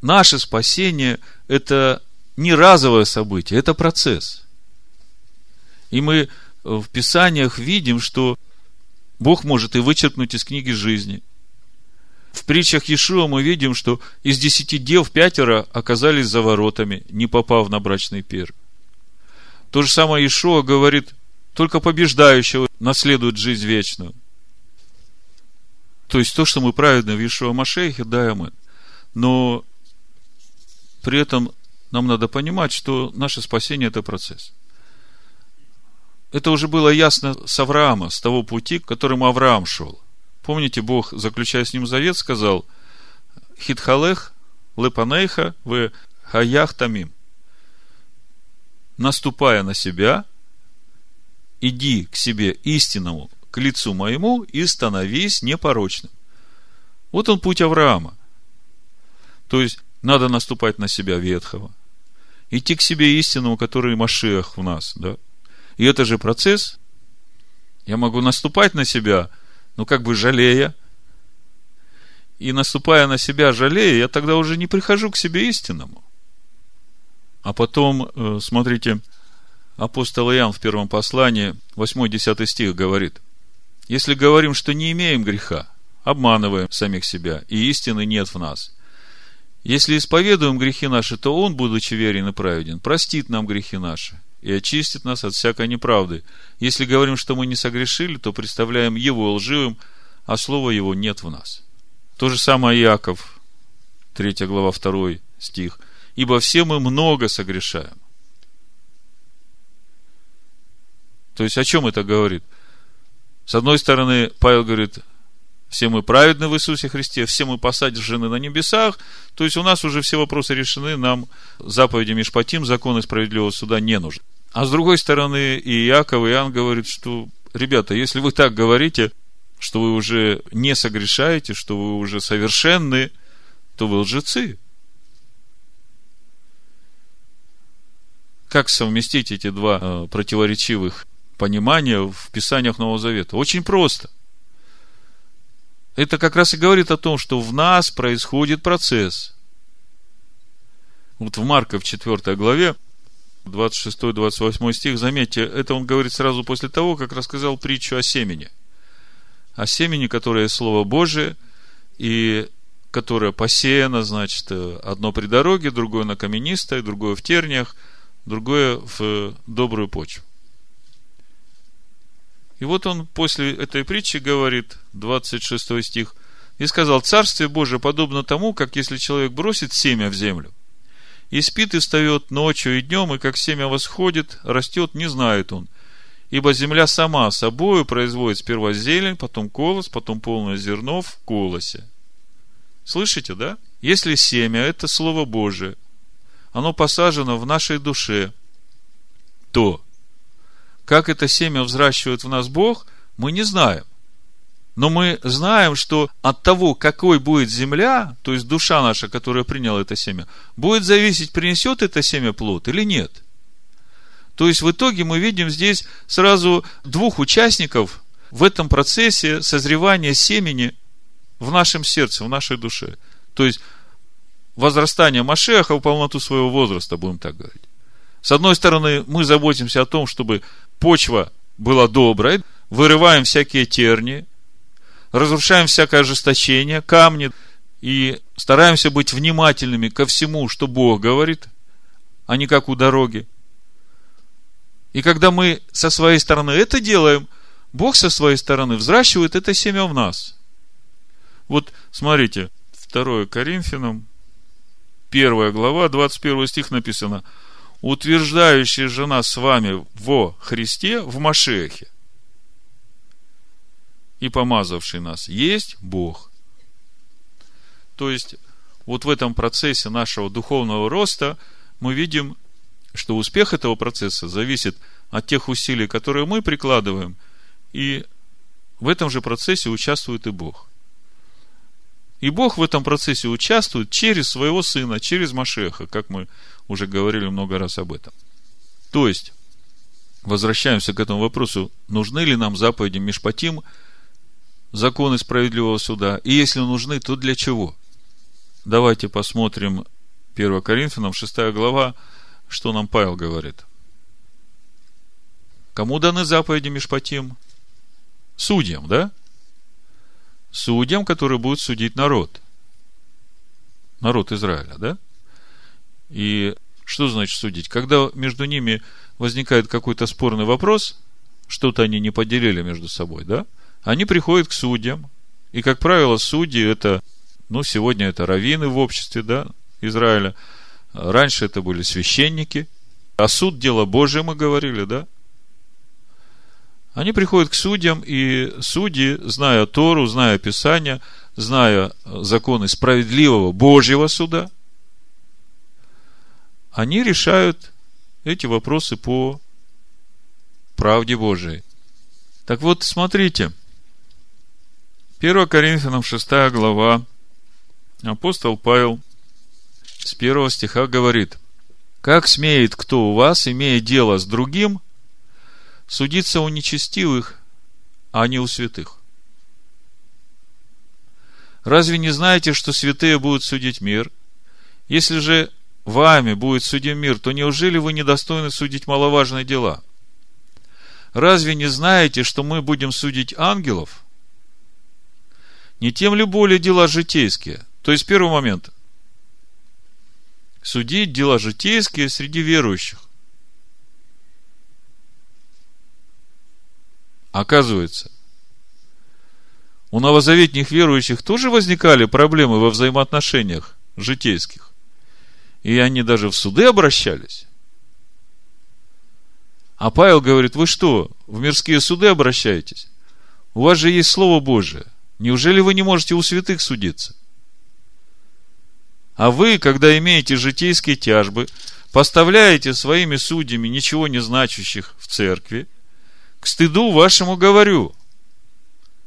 наше спасение – это не разовое событие, это процесс. И мы в Писаниях видим, что Бог может и вычеркнуть из книги жизни. В притчах Иешуа мы видим, что из десяти дев пятеро оказались за воротами, не попав на брачный пир. То же самое Иешуа говорит, только побеждающего наследует жизнь вечную. То есть то, что мы праведны в Ишуа Машехе, да, амен. Но при этом нам надо понимать, что наше спасение – это процесс. Это уже было ясно с Авраама, с того пути, к которому Авраам шел. Помните, Бог, заключая с ним завет, сказал «Хитхалех лепанейха в хаях тамим». Наступая на себя, иди к себе истинному к лицу моему и становись непорочным. Вот он путь Авраама. То есть, надо наступать на себя ветхого. Идти к себе истинному, который Машиах в нас, да. И это же процесс. Я могу наступать на себя, ну, как бы жалея. И наступая на себя, жалея, я тогда уже не прихожу к себе истинному. А потом, э, смотрите, апостол Иоанн в первом послании, 8-10 стих говорит – если говорим, что не имеем греха, обманываем самих себя, и истины нет в нас. Если исповедуем грехи наши, то Он, будучи верен и праведен, простит нам грехи наши и очистит нас от всякой неправды. Если говорим, что мы не согрешили, то представляем Его лживым, а Слова Его нет в нас. То же самое Иаков, 3 глава, 2 стих. «Ибо все мы много согрешаем». То есть, о чем это говорит? С одной стороны, Павел говорит, все мы праведны в Иисусе Христе, все мы посажены на небесах, то есть у нас уже все вопросы решены, нам заповеди Мишпатим, законы справедливого суда не нужны. А с другой стороны, и Иаков, и Иоанн говорит, что, ребята, если вы так говорите, что вы уже не согрешаете, что вы уже совершенны, то вы лжецы. Как совместить эти два э, противоречивых понимания в Писаниях Нового Завета? Очень просто – это как раз и говорит о том, что в нас происходит процесс. Вот в Марка в 4 главе, 26-28 стих, заметьте, это он говорит сразу после того, как рассказал притчу о семени. О семени, которое Слово Божие, и которое посеяно, значит, одно при дороге, другое на каменистой, другое в терниях, другое в добрую почву. И вот он после этой притчи говорит, 26 стих, и сказал, Царствие Божие подобно тому, как если человек бросит семя в землю, и спит и встает ночью и днем, и как семя восходит, растет, не знает он. Ибо земля сама собою производит сперва зелень, потом колос, потом полное зерно в колосе. Слышите, да? Если семя – это Слово Божие, оно посажено в нашей душе, то как это семя взращивает в нас Бог, мы не знаем. Но мы знаем, что от того, какой будет земля, то есть душа наша, которая приняла это семя, будет зависеть, принесет это семя плод или нет. То есть в итоге мы видим здесь сразу двух участников в этом процессе созревания семени в нашем сердце, в нашей душе. То есть возрастание Машеха в полноту своего возраста, будем так говорить. С одной стороны, мы заботимся о том, чтобы почва была доброй, вырываем всякие терни, разрушаем всякое ожесточение, камни, и стараемся быть внимательными ко всему, что Бог говорит, а не как у дороги. И когда мы со своей стороны это делаем, Бог со своей стороны взращивает это семя в нас. Вот смотрите, 2 Коринфянам, 1 глава, 21 стих написано – утверждающий же нас с вами во Христе, в Машехе, и помазавший нас, есть Бог. То есть, вот в этом процессе нашего духовного роста мы видим, что успех этого процесса зависит от тех усилий, которые мы прикладываем, и в этом же процессе участвует и Бог. И Бог в этом процессе участвует через своего Сына, через Машеха, как мы уже говорили много раз об этом. То есть, возвращаемся к этому вопросу, нужны ли нам заповеди Мишпатим, законы справедливого суда, и если нужны, то для чего? Давайте посмотрим 1 Коринфянам, 6 глава, что нам Павел говорит. Кому даны заповеди Мишпатим? Судьям, да? Судьям, которые будут судить народ. Народ Израиля, да? И что значит судить? Когда между ними возникает какой-то спорный вопрос, что-то они не поделили между собой, да? Они приходят к судьям. И, как правило, судьи это, ну, сегодня это раввины в обществе, да, Израиля. Раньше это были священники. А суд – дело Божие, мы говорили, да? Они приходят к судьям, и судьи, зная Тору, зная Писание, зная законы справедливого Божьего суда – они решают эти вопросы по правде Божией. Так вот, смотрите, 1 Коринфянам 6 глава, апостол Павел с первого стиха говорит, «Как смеет кто у вас, имея дело с другим, судиться у нечестивых, а не у святых? Разве не знаете, что святые будут судить мир? Если же вами будет судим мир, то неужели вы недостойны судить маловажные дела? Разве не знаете, что мы будем судить ангелов? Не тем ли более дела житейские? То есть, первый момент. Судить дела житейские среди верующих. Оказывается, у новозаветних верующих тоже возникали проблемы во взаимоотношениях житейских. И они даже в суды обращались. А Павел говорит, вы что, в мирские суды обращаетесь? У вас же есть Слово Божие. Неужели вы не можете у святых судиться? А вы, когда имеете житейские тяжбы, поставляете своими судьями ничего не значащих в церкви, к стыду вашему говорю,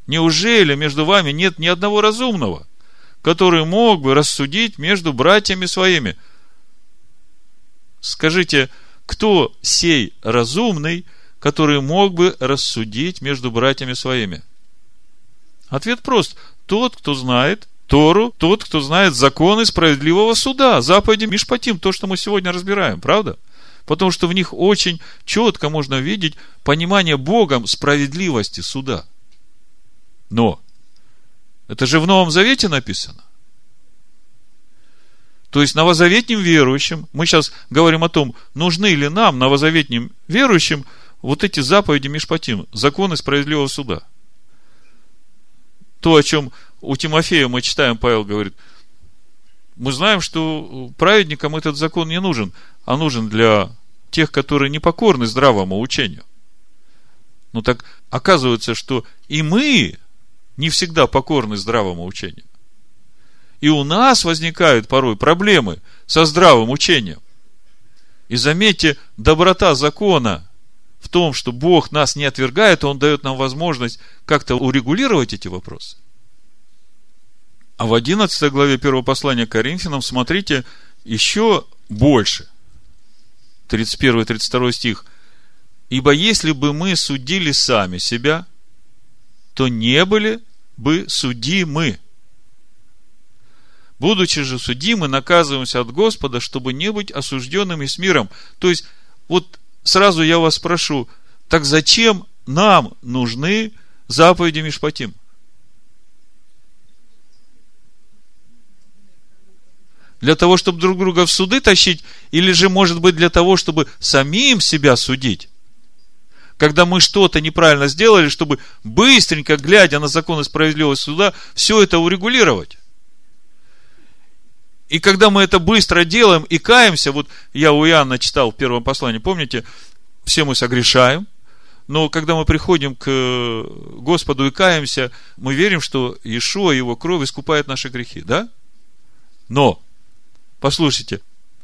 неужели между вами нет ни одного разумного, который мог бы рассудить между братьями своими? Скажите, кто сей разумный, который мог бы рассудить между братьями своими? Ответ прост. Тот, кто знает Тору, тот, кто знает законы справедливого суда, заповеди Мишпатим, то, что мы сегодня разбираем, правда? Потому что в них очень четко можно видеть понимание Богом справедливости суда. Но это же в Новом Завете написано. То есть новозаветним верующим, мы сейчас говорим о том, нужны ли нам, новозаветним верующим, вот эти заповеди Мишпатим, законы справедливого суда. То, о чем у Тимофея мы читаем, Павел говорит, мы знаем, что праведникам этот закон не нужен, а нужен для тех, которые не покорны здравому учению. Ну так оказывается, что и мы не всегда покорны здравому учению. И у нас возникают порой проблемы со здравым учением. И заметьте, доброта закона в том, что Бог нас не отвергает, Он дает нам возможность как-то урегулировать эти вопросы. А в 11 главе первого послания Коринфянам, смотрите, еще больше. 31-32 стих. Ибо если бы мы судили сами себя, то не были бы судимы. Будучи же судимы, наказываемся от Господа, чтобы не быть осужденными с миром. То есть, вот сразу я вас спрошу, так зачем нам нужны заповеди Мишпатим? Для того, чтобы друг друга в суды тащить, или же, может быть, для того, чтобы самим себя судить? Когда мы что-то неправильно сделали, чтобы быстренько, глядя на закон и справедливость суда, все это урегулировать. И когда мы это быстро делаем и каемся, вот я у Иоанна читал в первом послании, помните, все мы согрешаем, но когда мы приходим к Господу и каемся, мы верим, что Иешуа, Его кровь искупает наши грехи, да? Но, послушайте,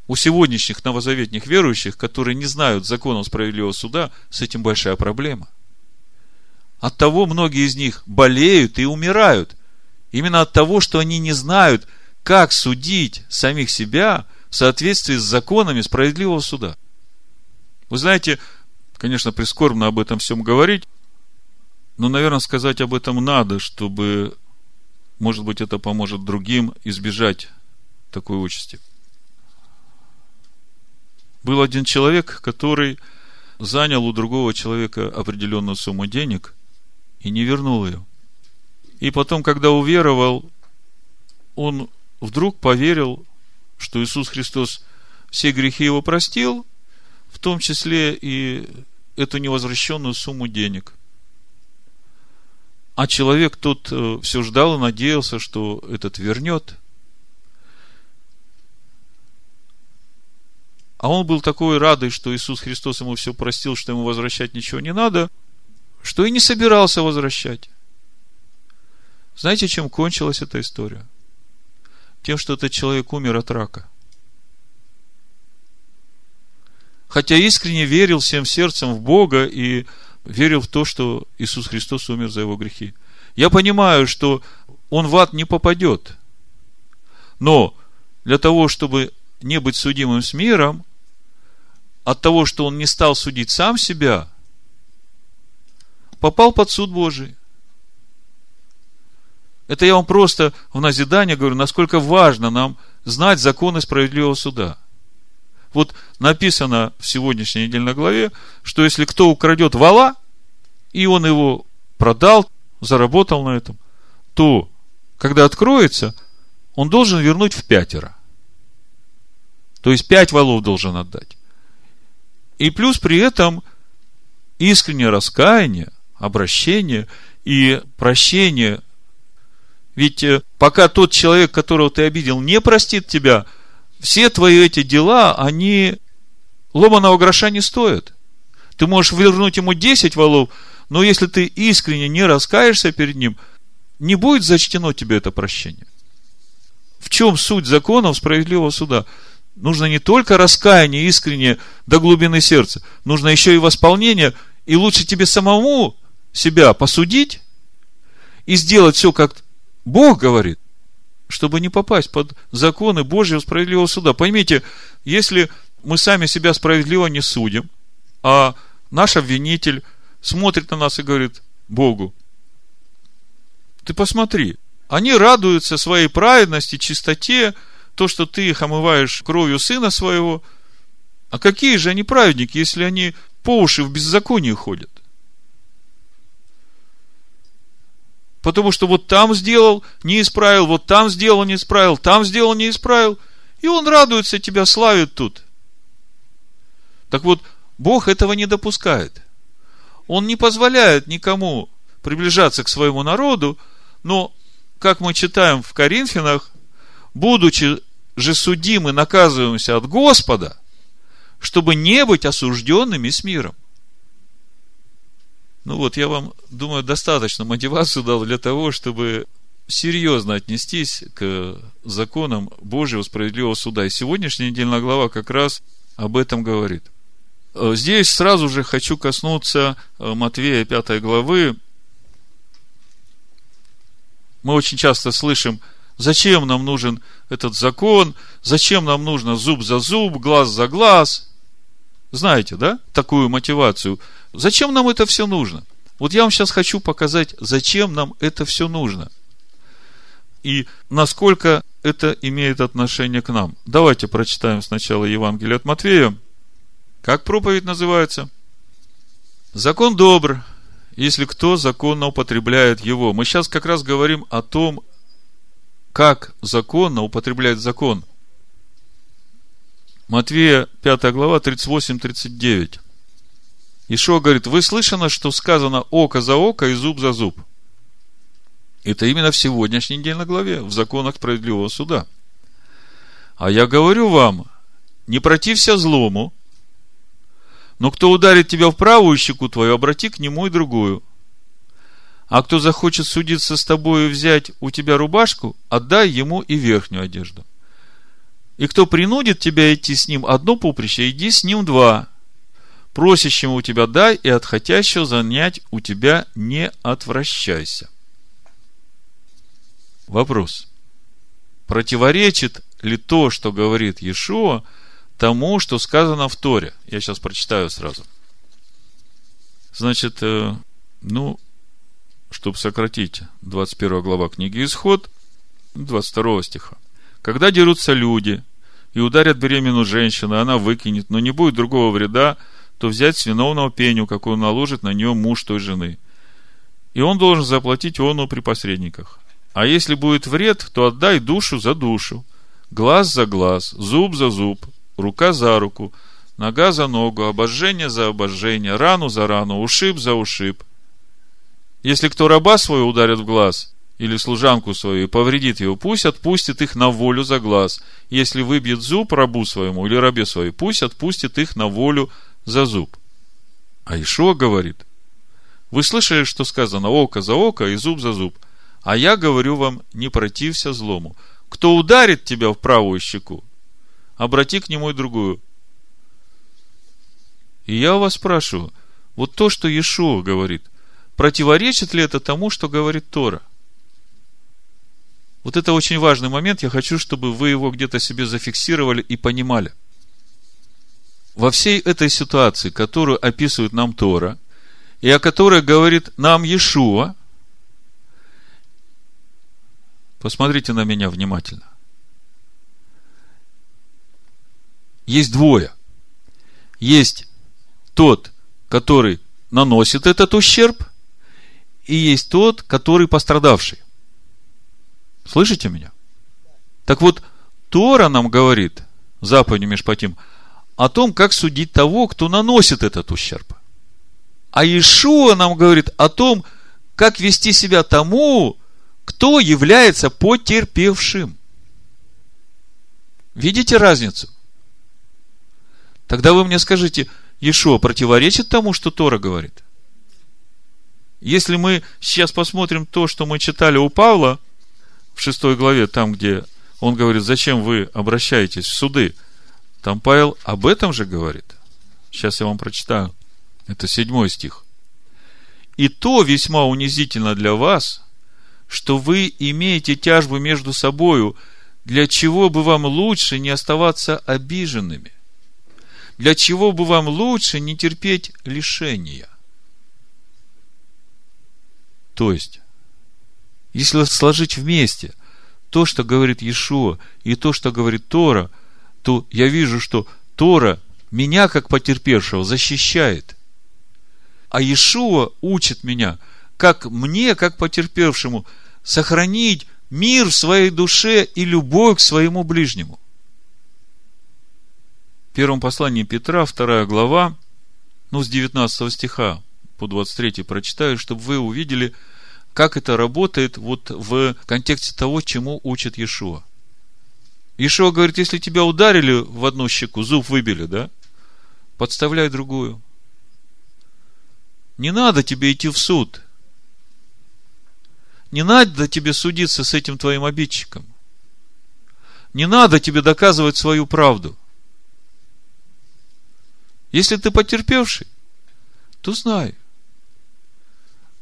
у сегодняшних новозаветних верующих, которые не знают законов справедливого суда, с этим большая проблема. От того многие из них болеют и умирают. Именно от того, что они не знают – как судить самих себя в соответствии с законами справедливого суда. Вы знаете, конечно, прискорбно об этом всем говорить, но, наверное, сказать об этом надо, чтобы, может быть, это поможет другим избежать такой участи. Был один человек, который занял у другого человека определенную сумму денег и не вернул ее. И потом, когда уверовал, он вдруг поверил, что Иисус Христос все грехи его простил, в том числе и эту невозвращенную сумму денег. А человек тот э, все ждал и надеялся, что этот вернет. А он был такой радый, что Иисус Христос ему все простил, что ему возвращать ничего не надо, что и не собирался возвращать. Знаете, чем кончилась эта история? – тем, что этот человек умер от рака. Хотя искренне верил всем сердцем в Бога и верил в то, что Иисус Христос умер за его грехи. Я понимаю, что он в ад не попадет. Но для того, чтобы не быть судимым с миром, от того, что он не стал судить сам себя, попал под суд Божий. Это я вам просто в назидание говорю, насколько важно нам знать законы справедливого суда. Вот написано в сегодняшней недельной главе, что если кто украдет вала, и он его продал, заработал на этом, то когда откроется, он должен вернуть в пятеро. То есть пять валов должен отдать. И плюс при этом искреннее раскаяние, обращение и прощение. Ведь э, пока тот человек, которого ты обидел, не простит тебя, все твои эти дела, они ломаного гроша не стоят. Ты можешь вернуть ему 10 валов, но если ты искренне не раскаешься перед ним, не будет зачтено тебе это прощение. В чем суть законов справедливого суда? Нужно не только раскаяние искреннее до глубины сердца, нужно еще и восполнение, и лучше тебе самому себя посудить и сделать все, как Бог говорит, чтобы не попасть под законы Божьего справедливого суда. Поймите, если мы сами себя справедливо не судим, а наш обвинитель смотрит на нас и говорит Богу, ты посмотри, они радуются своей праведности, чистоте, то, что ты их омываешь кровью сына своего. А какие же они праведники, если они по уши в беззаконии ходят? Потому что вот там сделал, не исправил, вот там сделал, не исправил, там сделал, не исправил. И он радуется, тебя славит тут. Так вот, Бог этого не допускает. Он не позволяет никому приближаться к своему народу, но, как мы читаем в Коринфянах, будучи же судимы, наказываемся от Господа, чтобы не быть осужденными с миром. Ну вот, я вам, думаю, достаточно мотивацию дал для того, чтобы серьезно отнестись к законам Божьего справедливого суда. И сегодняшняя недельная глава как раз об этом говорит. Здесь сразу же хочу коснуться э, Матвея 5 главы. Мы очень часто слышим, зачем нам нужен этот закон, зачем нам нужно зуб за зуб, глаз за глаз. Знаете, да, такую мотивацию – Зачем нам это все нужно? Вот я вам сейчас хочу показать, зачем нам это все нужно. И насколько это имеет отношение к нам. Давайте прочитаем сначала Евангелие от Матвея. Как проповедь называется? Закон добр, если кто законно употребляет его. Мы сейчас как раз говорим о том, как законно употребляет закон. Матвея 5 глава 38-39. Ишуа говорит, вы слышано, что сказано око за око и зуб за зуб. Это именно в сегодняшней недельной главе, в законах справедливого суда. А я говорю вам, не протився злому, но кто ударит тебя в правую щеку твою, обрати к нему и другую. А кто захочет судиться с тобой и взять у тебя рубашку, отдай ему и верхнюю одежду. И кто принудит тебя идти с ним одно поприще, иди с ним два – Просящему у тебя дай, и от хотящего занять у тебя не отвращайся. Вопрос. Противоречит ли то, что говорит Иешуа, тому, что сказано в Торе? Я сейчас прочитаю сразу. Значит, э, ну, чтобы сократить, 21 глава книги Исход, 22 стиха. Когда дерутся люди и ударят беременную женщину, она выкинет, но не будет другого вреда, то взять с виновного пеню, какую наложит на нее муж той жены. И он должен заплатить ону при посредниках. А если будет вред, то отдай душу за душу, глаз за глаз, зуб за зуб, рука за руку, нога за ногу, обожжение за обожжение, рану за рану, ушиб за ушиб. Если кто раба свою ударит в глаз, или служанку свою и повредит его, пусть отпустит их на волю за глаз. Если выбьет зуб рабу своему или рабе своей, пусть отпустит их на волю за зуб. А Ишуа говорит, вы слышали, что сказано око за око и зуб за зуб. А я говорю вам, не протився злому. Кто ударит тебя в правую щеку, обрати к нему и другую. И я у вас спрашиваю, вот то, что Иешуа говорит, противоречит ли это тому, что говорит Тора? Вот это очень важный момент. Я хочу, чтобы вы его где-то себе зафиксировали и понимали – во всей этой ситуации, которую описывает нам Тора, и о которой говорит нам Иешуа, посмотрите на меня внимательно. Есть двое. Есть тот, который наносит этот ущерб, и есть тот, который пострадавший. Слышите меня? Так вот, Тора нам говорит, заповедь Мишпатим, о том, как судить того, кто наносит этот ущерб. А Иешуа нам говорит о том, как вести себя тому, кто является потерпевшим. Видите разницу? Тогда вы мне скажите, Иешуа противоречит тому, что Тора говорит? Если мы сейчас посмотрим то, что мы читали у Павла в шестой главе, там, где он говорит, зачем вы обращаетесь в суды, там Павел об этом же говорит. Сейчас я вам прочитаю. Это седьмой стих. И то весьма унизительно для вас, что вы имеете тяжбу между собою, для чего бы вам лучше не оставаться обиженными? Для чего бы вам лучше не терпеть лишения? То есть, если сложить вместе то, что говорит Иешуа, и то, что говорит Тора, то я вижу, что Тора меня, как потерпевшего, защищает. А Иешуа учит меня, как мне, как потерпевшему, сохранить мир в своей душе и любовь к своему ближнему. В первом послании Петра, вторая глава, ну, с 19 стиха по 23 прочитаю, чтобы вы увидели, как это работает вот в контексте того, чему учит Иешуа. Иешуа говорит, если тебя ударили в одну щеку, зуб выбили, да? Подставляй другую. Не надо тебе идти в суд. Не надо тебе судиться с этим твоим обидчиком. Не надо тебе доказывать свою правду. Если ты потерпевший, то знай,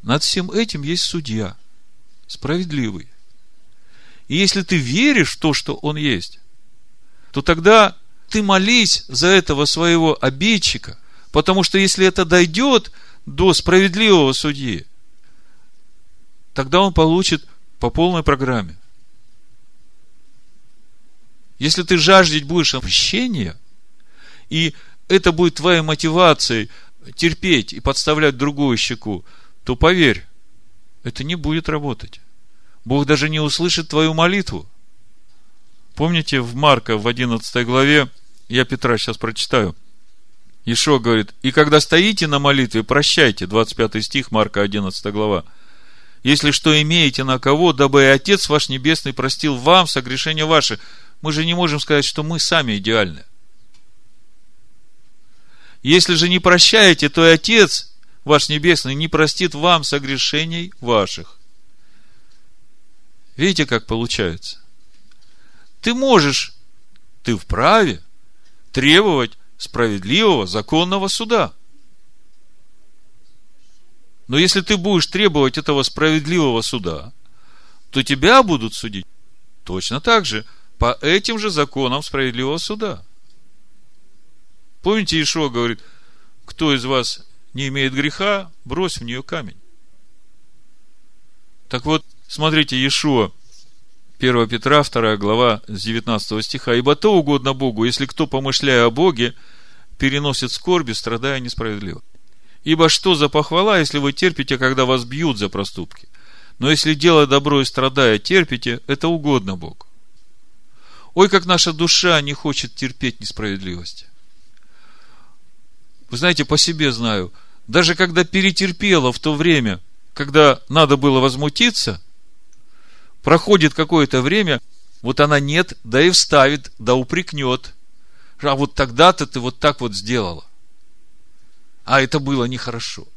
над всем этим есть судья, справедливый. И если ты веришь в то, что он есть, то тогда ты молись за этого своего обидчика, потому что если это дойдет до справедливого судьи, тогда он получит по полной программе. Если ты жаждать будешь прощения, и это будет твоей мотивацией терпеть и подставлять другую щеку, то поверь, это не будет работать. Бог даже не услышит твою молитву. Помните в Марка в 11 главе, я Петра сейчас прочитаю, Ишо говорит, и когда стоите на молитве, прощайте, 25 стих, Марка 11 глава, если что имеете на кого, дабы и Отец ваш Небесный простил вам согрешения ваши. Мы же не можем сказать, что мы сами идеальны. Если же не прощаете, то и Отец ваш Небесный не простит вам согрешений ваших. Видите, как получается? Ты можешь, ты вправе требовать справедливого, законного суда. Но если ты будешь требовать этого справедливого суда, то тебя будут судить точно так же, по этим же законам справедливого суда. Помните, Ишуа говорит, кто из вас не имеет греха, брось в нее камень. Так вот, смотрите, Иешуа, 1 Петра, 2 глава, с 19 стиха. «Ибо то угодно Богу, если кто, помышляя о Боге, переносит скорби, страдая несправедливо. Ибо что за похвала, если вы терпите, когда вас бьют за проступки? Но если делая добро и страдая терпите, это угодно Богу. Ой, как наша душа не хочет терпеть несправедливости. Вы знаете, по себе знаю – даже когда перетерпела в то время, когда надо было возмутиться, проходит какое-то время, вот она нет, да и вставит, да упрекнет. А вот тогда-то ты вот так вот сделала. А это было нехорошо.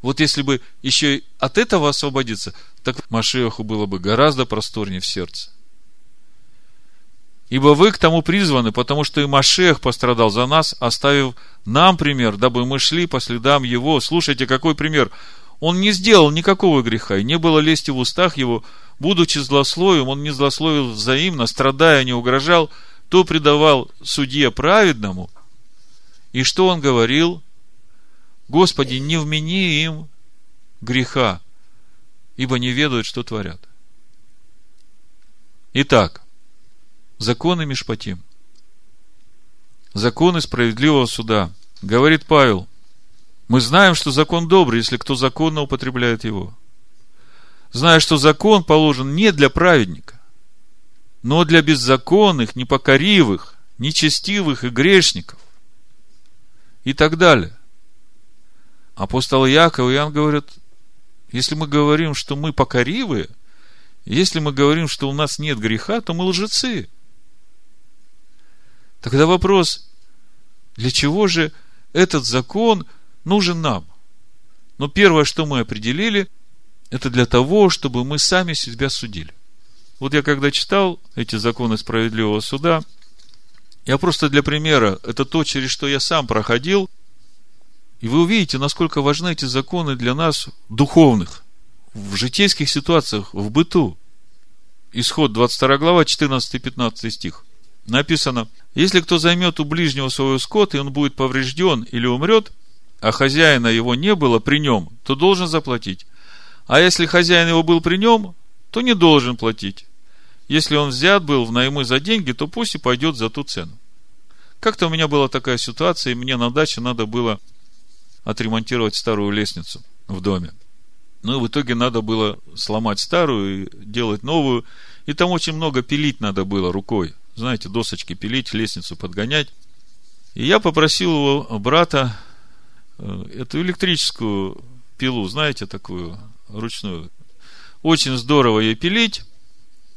Вот если бы еще и от этого освободиться, так Машеху было бы гораздо просторнее в сердце. Ибо вы к тому призваны, потому что и Машех пострадал за нас, оставив нам пример, дабы мы шли по следам его. Слушайте, какой пример. Он не сделал никакого греха, и не было лести в устах его. Будучи злословием, он не злословил взаимно, страдая, не угрожал, то предавал судье праведному. И что он говорил? Господи, не вмени им греха, ибо не ведают, что творят. Итак, законы Мишпатим. Законы справедливого суда. Говорит Павел, мы знаем, что закон добрый, если кто законно употребляет его. зная, что закон положен не для праведника, но для беззаконных, непокоривых, нечестивых и грешников. И так далее. Апостол Яков и Иоанн говорят, если мы говорим, что мы покоривые, если мы говорим, что у нас нет греха, то мы лжецы. Тогда вопрос, для чего же этот закон нужен нам? Но первое, что мы определили, это для того, чтобы мы сами себя судили. Вот я когда читал эти законы справедливого суда, я просто для примера, это то, через что я сам проходил, и вы увидите, насколько важны эти законы для нас духовных, в житейских ситуациях, в быту. Исход 22 глава, 14-15 стих. Написано, если кто займет у ближнего своего скот, и он будет поврежден или умрет, а хозяина его не было при нем, то должен заплатить. А если хозяин его был при нем, то не должен платить. Если он взят был в наймы за деньги, то пусть и пойдет за ту цену. Как-то у меня была такая ситуация, и мне на даче надо было отремонтировать старую лестницу в доме. Ну, в итоге надо было сломать старую и делать новую. И там очень много пилить надо было рукой. Знаете, досочки пилить, лестницу подгонять. И я попросил его брата э, эту электрическую пилу, знаете, такую ручную. Очень здорово ей пилить.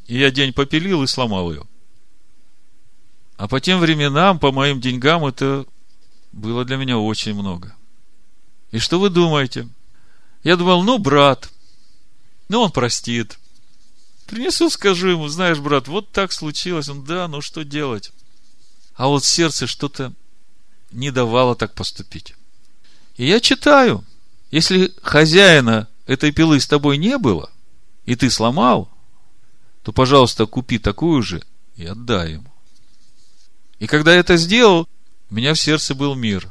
И я день попилил и сломал ее. А по тем временам, по моим деньгам, это было для меня очень много. И что вы думаете? Я думал, ну, брат, ну, он простит. Принесу, скажу ему, знаешь, брат, вот так случилось. Он, да, ну, что делать? А вот сердце что-то не давало так поступить. И я читаю, если хозяина этой пилы с тобой не было, и ты сломал, то, пожалуйста, купи такую же и отдай ему. И когда я это сделал, у меня в сердце был мир.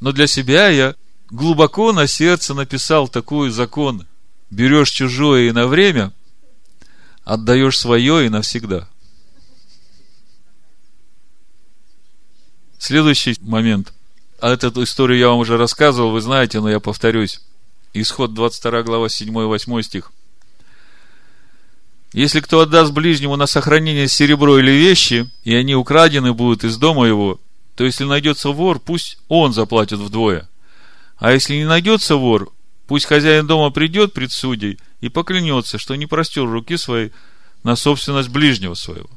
Но для себя я глубоко на сердце написал такой закон. Берешь чужое и на время, отдаешь свое и навсегда. Следующий момент. А эту историю я вам уже рассказывал, вы знаете, но я повторюсь. Исход 22 глава 7-8 стих. Если кто отдаст ближнему на сохранение серебро или вещи, и они украдены будут из дома его, то если найдется вор, пусть он заплатит вдвое. А если не найдется вор, пусть хозяин дома придет пред судей и поклянется, что не простер руки своей на собственность ближнего своего.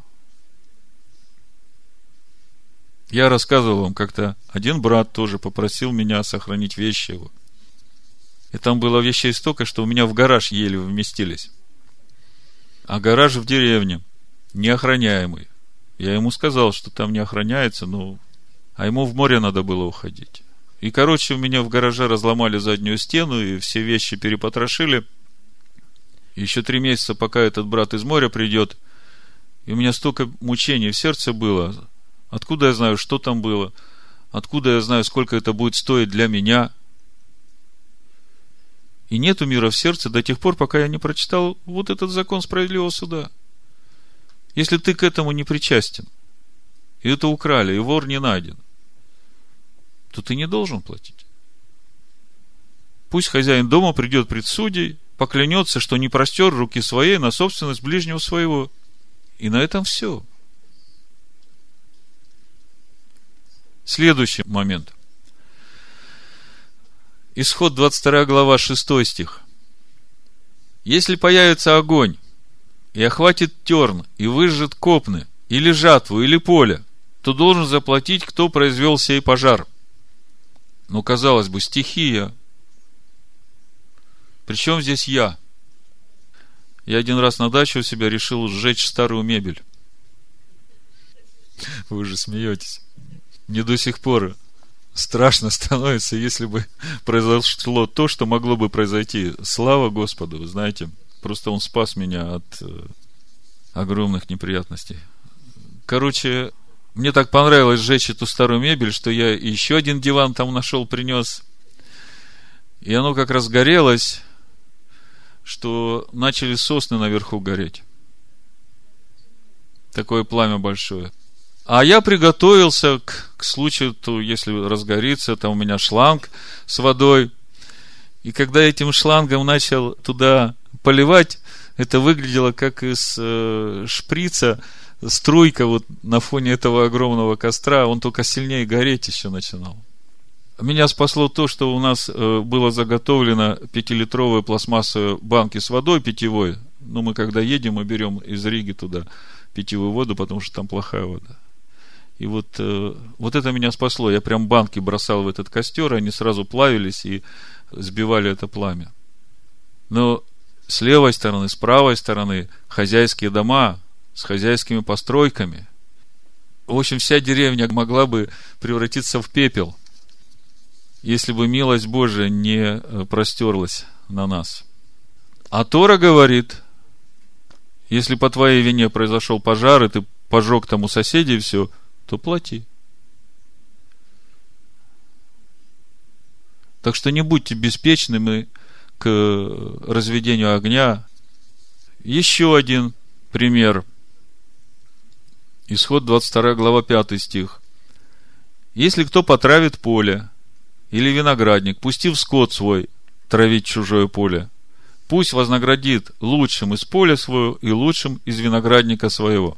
Я рассказывал вам как-то, один брат тоже попросил меня сохранить вещи его. И там было вещей столько, что у меня в гараж еле вместились. А гараж в деревне, неохраняемый. Я ему сказал, что там не охраняется, ну, а ему в море надо было уходить. И, короче, у меня в гараже разломали заднюю стену, и все вещи перепотрошили. Еще три месяца, пока этот брат из моря придет, и у меня столько мучений в сердце было. Откуда я знаю, что там было? Откуда я знаю, сколько это будет стоить для меня? И нету мира в сердце до тех пор, пока я не прочитал вот этот закон справедливого суда. Если ты к этому не причастен, и это украли, и вор не найден, то ты не должен платить. Пусть хозяин дома придет пред судей, поклянется, что не простер руки своей на собственность ближнего своего. И на этом все. Следующий момент. Исход 22 глава 6 стих. Если появится огонь, и охватит терн, и выжжет копны, или жатву, или поле, то должен заплатить, кто произвел сей пожар – ну, казалось бы, стихия. Причем здесь я? Я один раз на даче у себя решил сжечь старую мебель. Вы же смеетесь. Не до сих пор страшно становится, если бы произошло то, что могло бы произойти. Слава Господу, вы знаете, просто Он спас меня от э, огромных неприятностей. Короче, мне так понравилось сжечь эту старую мебель, что я еще один диван там нашел, принес. И оно как раз горелось, что начали сосны наверху гореть. Такое пламя большое. А я приготовился к, к случаю, то если разгорится, там у меня шланг с водой. И когда этим шлангом начал туда поливать, это выглядело как из э, шприца струйка вот на фоне этого огромного костра, он только сильнее гореть еще начинал. Меня спасло то, что у нас э, было заготовлено пятилитровые пластмассовые банки с водой питьевой. Ну, мы когда едем, мы берем из Риги туда питьевую воду, потому что там плохая вода. И вот, э, вот это меня спасло. Я прям банки бросал в этот костер, и они сразу плавились и сбивали это пламя. Но с левой стороны, с правой стороны хозяйские дома с хозяйскими постройками. В общем, вся деревня могла бы превратиться в пепел, если бы милость Божия не э, простерлась на нас. А Тора говорит, если по твоей вине произошел пожар, и ты пожег тому соседей все, то плати. Так что не будьте беспечными к разведению огня. Еще один пример. Исход 22 глава 5 стих. Если кто потравит поле или виноградник, пустив скот свой травить чужое поле, пусть вознаградит лучшим из поля своего и лучшим из виноградника своего.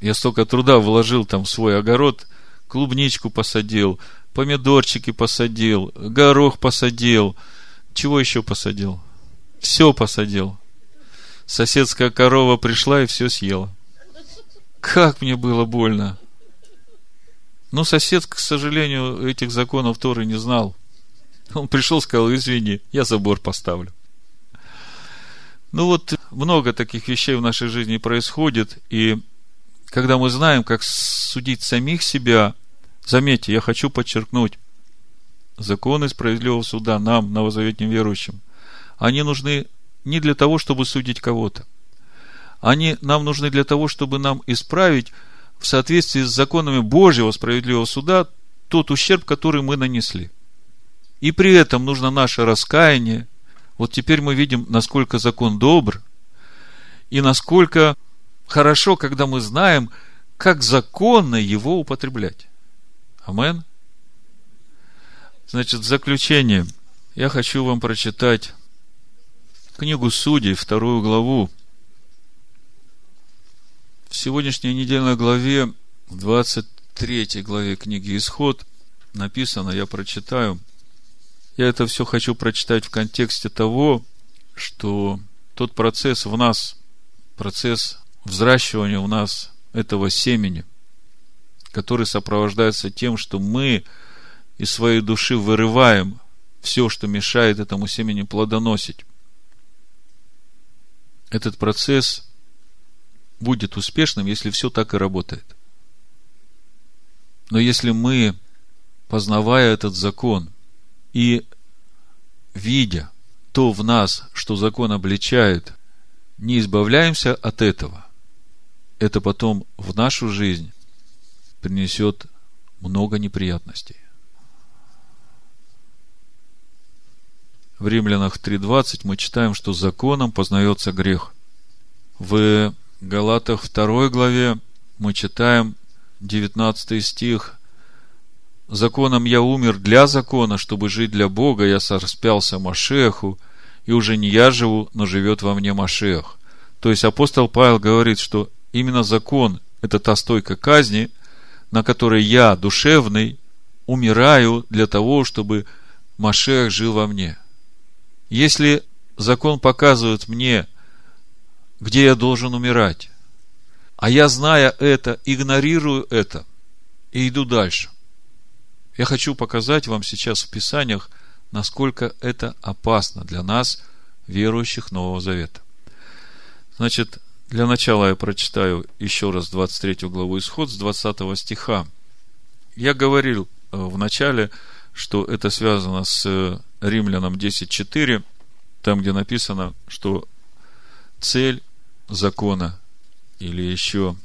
Я столько труда вложил там в свой огород, клубничку посадил, помидорчики посадил, горох посадил. Чего еще посадил? Все посадил. Соседская корова пришла и все съела. Как мне было больно. Но сосед, к сожалению, этих законов Торы не знал. Он пришел, сказал, извини, я забор поставлю. Ну вот, много таких вещей в нашей жизни происходит, и когда мы знаем, как судить самих себя, заметьте, я хочу подчеркнуть, законы справедливого суда нам, новозаветним верующим, они нужны не для того, чтобы судить кого-то. Они нам нужны для того, чтобы нам исправить в соответствии с законами Божьего справедливого суда тот ущерб, который мы нанесли. И при этом нужно наше раскаяние. Вот теперь мы видим, насколько закон добр, и насколько хорошо, когда мы знаем, как законно его употреблять. Амен. Значит, в заключение я хочу вам прочитать книгу Судей, вторую главу. В сегодняшней недельной главе, в 23 главе книги Исход, написано, я прочитаю. Я это все хочу прочитать в контексте того, что тот процесс в нас, процесс взращивания у нас этого семени, который сопровождается тем, что мы из своей души вырываем все, что мешает этому семени плодоносить. Этот процесс будет успешным, если все так и работает. Но если мы, познавая этот закон и видя то в нас, что закон обличает, не избавляемся от этого – это потом в нашу жизнь принесет много неприятностей. В Римлянах 3.20 мы читаем, что законом познается грех. В Галатах 2 главе мы читаем 19 стих. Законом я умер для закона, чтобы жить для Бога, я сораспялся Машеху, и уже не я живу, но живет во мне Машех. То есть апостол Павел говорит, что именно закон – это та стойка казни, на которой я, душевный, умираю для того, чтобы Машех жил во мне. Если закон показывает мне, где я должен умирать, а я, зная это, игнорирую это и иду дальше. Я хочу показать вам сейчас в Писаниях, насколько это опасно для нас, верующих Нового Завета. Значит, для начала я прочитаю еще раз 23 главу Исход с 20 стиха. Я говорил э, в начале, что это связано с э, Римлянам 10.4, там, где написано, что цель закона или еще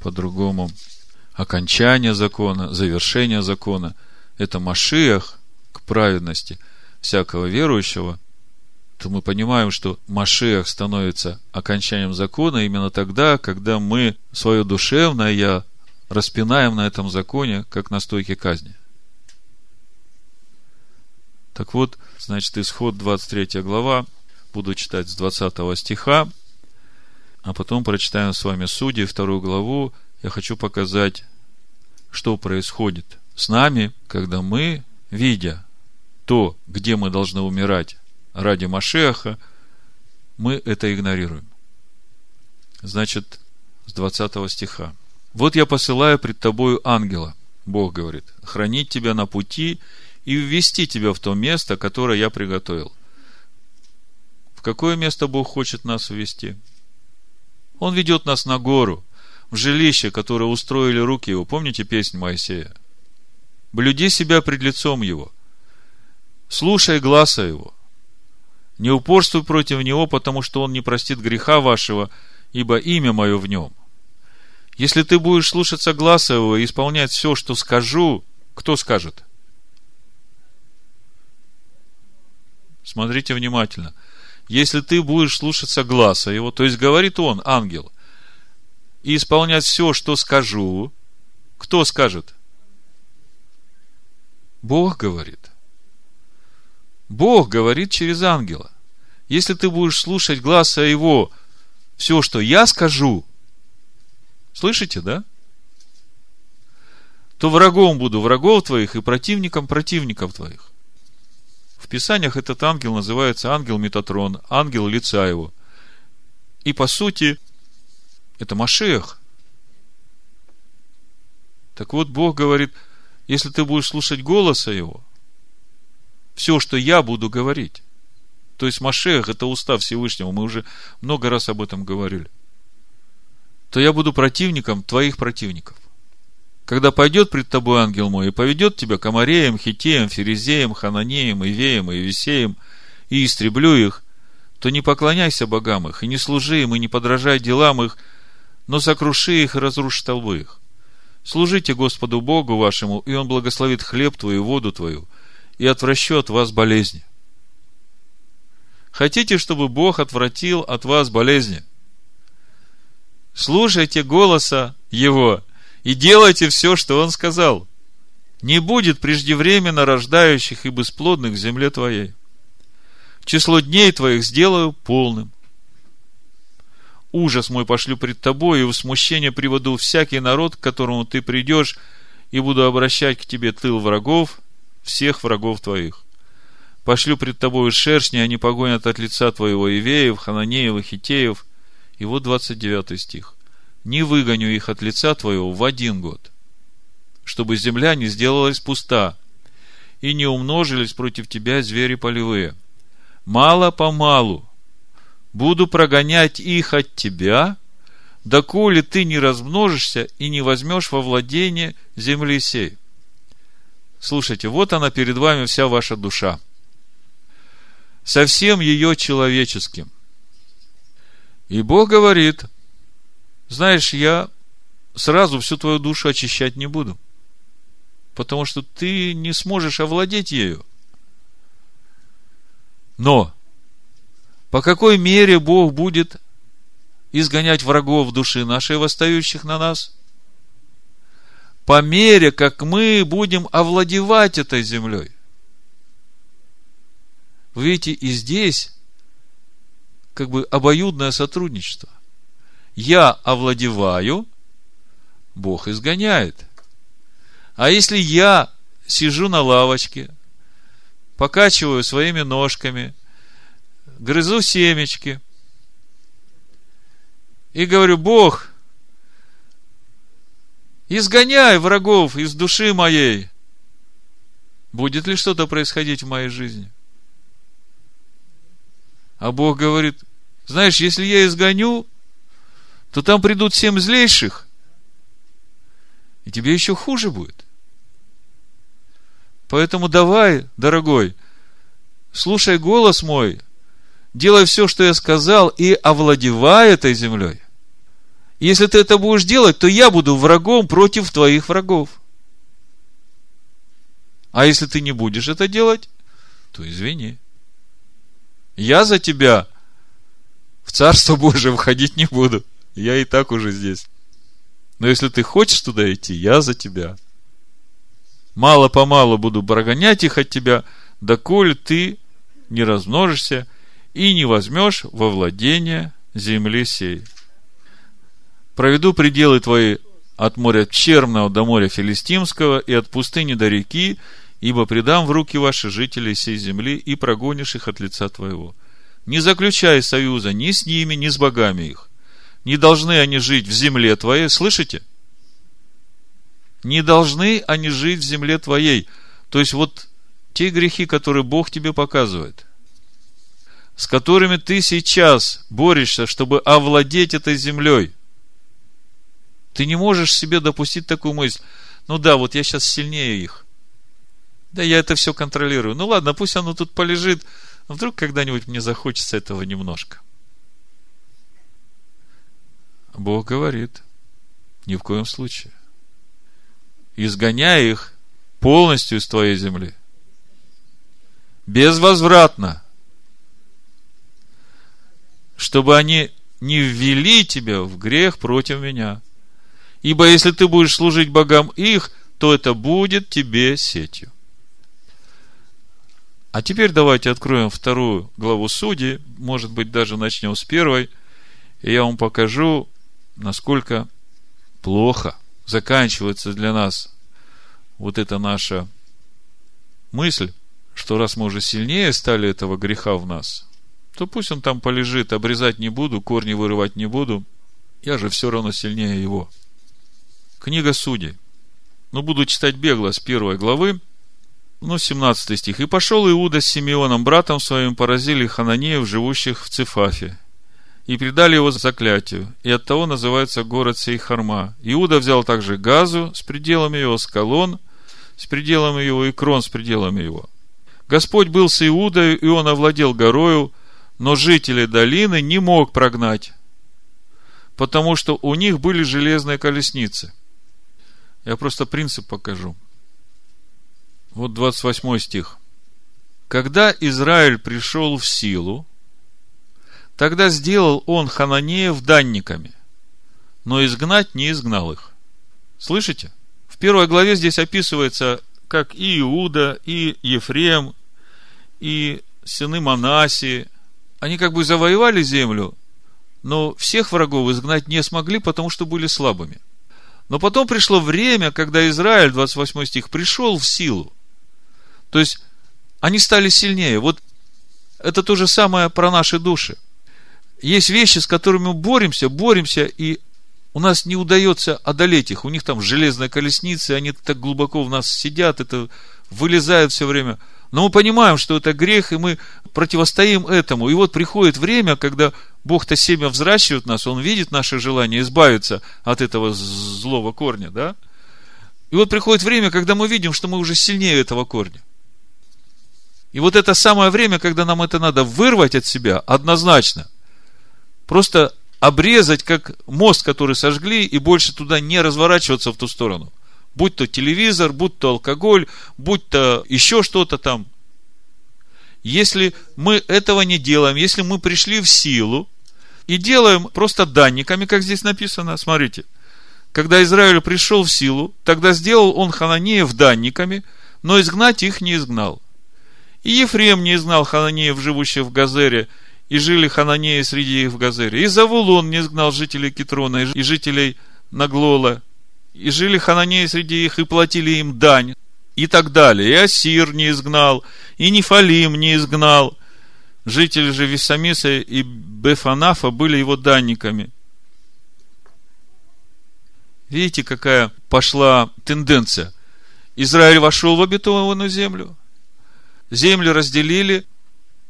по-другому окончание закона, завершение закона – это Машиах к праведности всякого верующего – то мы понимаем, что Машех становится окончанием закона именно тогда, когда мы свое душевное «я» распинаем на этом законе, как на стойке казни. Так вот, значит, исход 23 глава. буду читать с 20 стиха, а потом прочитаем с вами Судьи, вторую главу. Я хочу показать, что происходит с нами, когда мы, видя то, где мы должны умирать ради Машеха, мы это игнорируем. Значит, с 20 стиха. «Вот я посылаю пред тобою ангела, Бог говорит, хранить тебя на пути и ввести тебя в то место, которое я приготовил. В какое место Бог хочет нас ввести? Он ведет нас на гору, в жилище, которое устроили руки его. Помните песню Моисея? Блюди себя пред лицом его. Слушай глаза его. Не упорствуй против него, потому что он не простит греха вашего, ибо имя мое в нем. Если ты будешь слушаться глаза его и исполнять все, что скажу, кто скажет? Смотрите внимательно. Если ты будешь слушаться глаза его, то есть говорит он, ангел, и исполнять все, что скажу, кто скажет? Бог говорит. Бог говорит через ангела. Если ты будешь слушать глаза его, все, что я скажу, слышите, да? То врагом буду врагов твоих и противником противников твоих. В Писаниях этот ангел называется ангел Метатрон, ангел лица его. И по сути, это Машех. Так вот, Бог говорит, если ты будешь слушать голоса его, все, что я буду говорить, то есть Машех – это устав Всевышнего, мы уже много раз об этом говорили, то я буду противником твоих противников когда пойдет пред тобой ангел мой и поведет тебя к Амареям, Хитеям, Ферезеям, Хананеям, Ивеям и истреблю их, то не поклоняйся богам их, и не служи им, и не подражай делам их, но сокруши их и разруши толбы их. Служите Господу Богу вашему, и Он благословит хлеб твой и воду твою, и отвращу от вас болезни. Хотите, чтобы Бог отвратил от вас болезни? Слушайте голоса Его – и делайте все, что он сказал. Не будет преждевременно рождающих и бесплодных в земле твоей. Число дней твоих сделаю полным. Ужас мой пошлю пред тобой, и в смущение приведу всякий народ, к которому ты придешь, и буду обращать к тебе тыл врагов, всех врагов твоих. Пошлю пред тобою шершни, они погонят от лица твоего Ивеев, Хананеев и Хитеев. И вот 29 стих не выгоню их от лица твоего в один год, чтобы земля не сделалась пуста, и не умножились против тебя звери полевые. Мало-помалу буду прогонять их от тебя, доколе ты не размножишься и не возьмешь во владение земли сей. Слушайте, вот она перед вами вся ваша душа. Со всем ее человеческим. И Бог говорит – знаешь, я сразу всю твою душу очищать не буду. Потому что ты не сможешь овладеть ею. Но по какой мере Бог будет изгонять врагов души нашей, восстающих на нас? По мере, как мы будем овладевать этой землей. Видите, и здесь как бы обоюдное сотрудничество – я овладеваю, Бог изгоняет. А если я сижу на лавочке, покачиваю своими ножками, грызу семечки и говорю, Бог, изгоняй врагов из души моей, будет ли что-то происходить в моей жизни? А Бог говорит, знаешь, если я изгоню, то там придут семь злейших, и тебе еще хуже будет. Поэтому давай, дорогой, слушай голос мой, делай все, что я сказал, и овладевай этой землей. Если ты это будешь делать, то я буду врагом против твоих врагов. А если ты не будешь это делать, то извини. Я за тебя в Царство Божие входить не буду. Я и так уже здесь. Но если ты хочешь туда идти, я за тебя. Мало-помалу буду прогонять их от тебя, доколе ты не размножишься и не возьмешь во владение земли сей. Проведу пределы твои от моря Черного до моря Филистимского и от пустыни до реки, ибо предам в руки ваши жителей сей земли и прогонишь их от лица твоего. Не заключай союза ни с ними, ни с богами их. Не должны они жить в земле твоей, слышите? Не должны они жить в земле твоей. То есть вот те грехи, которые Бог тебе показывает, с которыми ты сейчас борешься, чтобы овладеть этой землей – ты не можешь себе допустить такую мысль. Ну да, вот я сейчас сильнее их. Да я это все контролирую. Ну ладно, пусть оно тут полежит. Вдруг когда-нибудь мне захочется этого немножко. Бог говорит, ни в коем случае. Изгоняй их полностью из твоей земли. Безвозвратно. Чтобы они не ввели тебя в грех против меня. Ибо если ты будешь служить богам их, то это будет тебе сетью. А теперь давайте откроем вторую главу Судей, может быть, даже начнем с первой, и я вам покажу, насколько плохо заканчивается для нас вот эта наша мысль, что раз мы уже сильнее стали этого греха в нас, то пусть он там полежит, обрезать не буду, корни вырывать не буду, я же все равно сильнее его – Книга Судей. Ну, буду читать бегло с первой главы, ну, 17 стих. «И пошел Иуда с Симеоном, братом своим, поразили хананеев, живущих в Цифафе, и предали его заклятию, и от того называется город сей Харма. Иуда взял также Газу с пределами его, Скалон с пределами его и Крон с пределами его. Господь был с Иудой, и он овладел горою, но жители долины не мог прогнать, потому что у них были железные колесницы – я просто принцип покажу. Вот 28 стих. Когда Израиль пришел в силу, тогда сделал он Хананеев данниками, но изгнать не изгнал их. Слышите? В первой главе здесь описывается, как и Иуда, и Ефрем, и сыны Манаси, они как бы завоевали землю, но всех врагов изгнать не смогли, потому что были слабыми. Но потом пришло время, когда Израиль, 28 стих, пришел в силу. То есть, они стали сильнее. Вот это то же самое про наши души. Есть вещи, с которыми мы боремся, боремся, и у нас не удается одолеть их. У них там железная колесница, они так глубоко в нас сидят, это вылезает все время – но мы понимаем, что это грех, и мы противостоим этому. И вот приходит время, когда Бог-то семя взращивает нас, Он видит наше желание избавиться от этого злого корня, да? И вот приходит время, когда мы видим, что мы уже сильнее этого корня. И вот это самое время, когда нам это надо вырвать от себя, однозначно. Просто обрезать, как мост, который сожгли, и больше туда не разворачиваться в ту сторону – Будь то телевизор, будь то алкоголь, будь то еще что-то там. Если мы этого не делаем, если мы пришли в силу и делаем просто данниками, как здесь написано, смотрите, когда Израиль пришел в силу, тогда сделал он Хананеев данниками, но изгнать их не изгнал. И Ефрем не изгнал Хананеев, живущих в Газере, и жили Хананеи среди их в Газере. И Завулон не изгнал жителей Китрона и жителей Наглола, и жили хананеи среди их, и платили им дань, и так далее. И Асир не изгнал, и Нефалим не изгнал. Жители же Висамиса и Бефанафа были его данниками. Видите, какая пошла тенденция. Израиль вошел в обетованную землю. Землю разделили.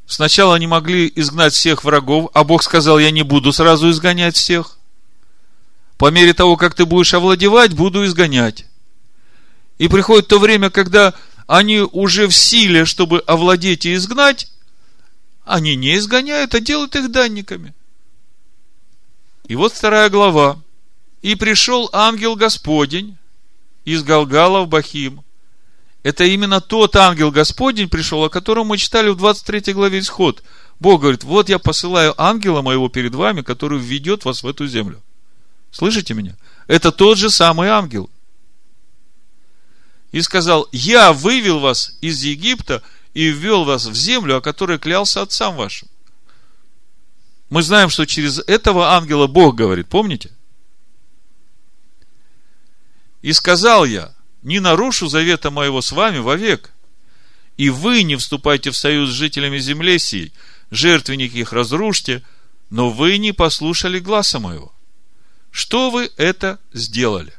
Сначала они могли изгнать всех врагов, а Бог сказал, я не буду сразу изгонять всех. По мере того, как ты будешь овладевать, буду изгонять. И приходит то время, когда они уже в силе, чтобы овладеть и изгнать, они не изгоняют, а делают их данниками. И вот вторая глава. И пришел ангел Господень из Галгала в Бахим. Это именно тот ангел Господень пришел, о котором мы читали в 23 главе Исход. Бог говорит, вот я посылаю ангела моего перед вами, который введет вас в эту землю. Слышите меня? Это тот же самый ангел. И сказал, я вывел вас из Египта и ввел вас в землю, о которой клялся отцам вашим. мы знаем, что через этого ангела Бог говорит, помните? И сказал я, не нарушу завета моего с вами вовек, и вы не вступайте в союз с жителями земли сей, жертвенники их разрушьте, но вы не послушали гласа моего. Что вы это сделали?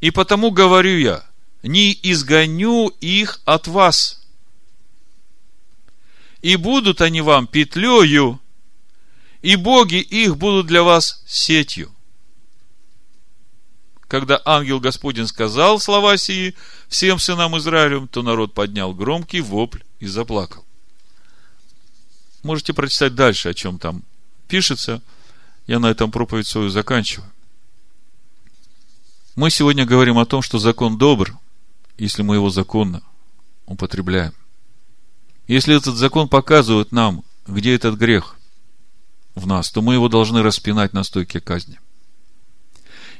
И потому говорю я, не изгоню их от вас. И будут они вам петлею, и боги их будут для вас сетью. Когда ангел Господень сказал слова сии всем сынам Израилю, то народ поднял громкий вопль и заплакал. Можете прочитать дальше, о чем там пишется. Я на этом проповедь свою заканчиваю. Мы сегодня говорим о том, что закон добр, если мы его законно употребляем. Если этот закон показывает нам, где этот грех в нас, то мы его должны распинать на стойке казни.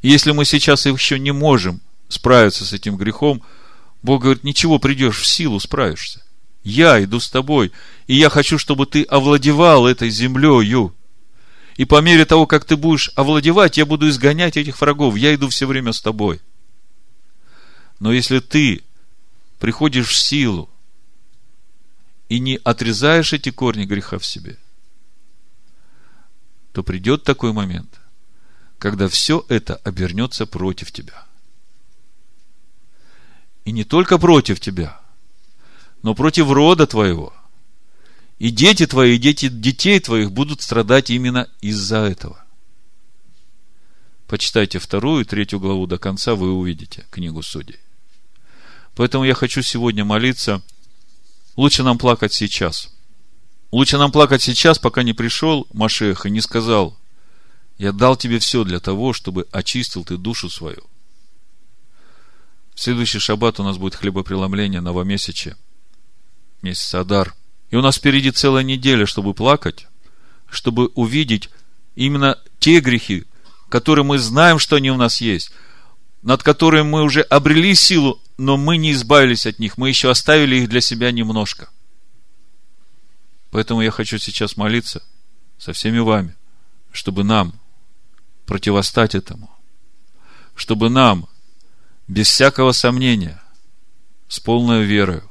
Если мы сейчас еще не можем справиться с этим грехом, Бог говорит, ничего, придешь в силу, справишься. Я иду с тобой, и я хочу, чтобы ты овладевал этой землею. И по мере того, как ты будешь овладевать, я буду изгонять этих врагов. Я иду все время с тобой. Но если ты приходишь в силу и не отрезаешь эти корни греха в себе, то придет такой момент, когда все это обернется против тебя. И не только против тебя, но против рода твоего. И дети твои, и дети детей твоих будут страдать именно из-за этого. Почитайте вторую и третью главу до конца, вы увидите книгу судей. Поэтому я хочу сегодня молиться. Лучше нам плакать сейчас. Лучше нам плакать сейчас, пока не пришел Машех и не сказал, я дал тебе все для того, чтобы очистил ты душу свою. В следующий шаббат у нас будет хлебопреломление новомесяче, месяц Адар. И у нас впереди целая неделя, чтобы плакать, чтобы увидеть именно те грехи, которые мы знаем, что они у нас есть, над которыми мы уже обрели силу, но мы не избавились от них, мы еще оставили их для себя немножко. Поэтому я хочу сейчас молиться со всеми вами, чтобы нам противостать этому, чтобы нам без всякого сомнения, с полной верою,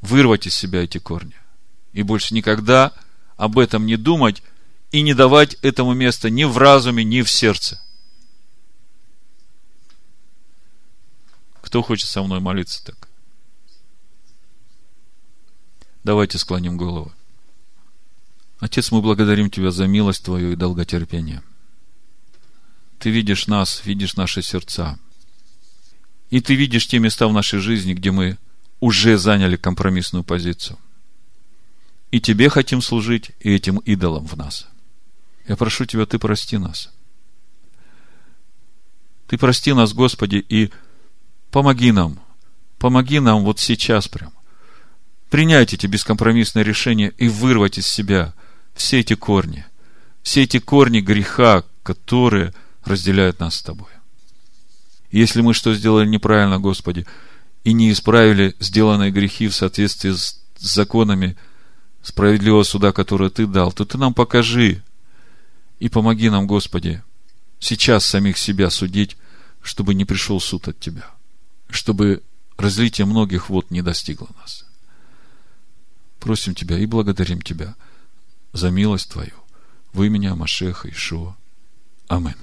вырвать из себя эти корни. И больше никогда об этом не думать и не давать этому места ни в разуме, ни в сердце. Кто хочет со мной молиться так? Давайте склоним голову. Отец, мы благодарим Тебя за милость Твою и долготерпение. Ты видишь нас, видишь наши сердца. И Ты видишь те места в нашей жизни, где мы уже заняли компромиссную позицию. И Тебе хотим служить, и этим идолам в нас. Я прошу Тебя, Ты прости нас. Ты прости нас, Господи, и помоги нам. Помоги нам вот сейчас прям. Принять эти бескомпромиссные решения и вырвать из себя все эти корни. Все эти корни греха, которые разделяют нас с Тобой. Если мы что сделали неправильно, Господи, и не исправили сделанные грехи в соответствии с законами справедливого суда, который Ты дал, то Ты нам покажи и помоги нам, Господи, сейчас самих себя судить, чтобы не пришел суд от Тебя, чтобы разлитие многих вод не достигло нас. Просим Тебя и благодарим Тебя за милость Твою в имени Амашеха Ишуа. Аминь.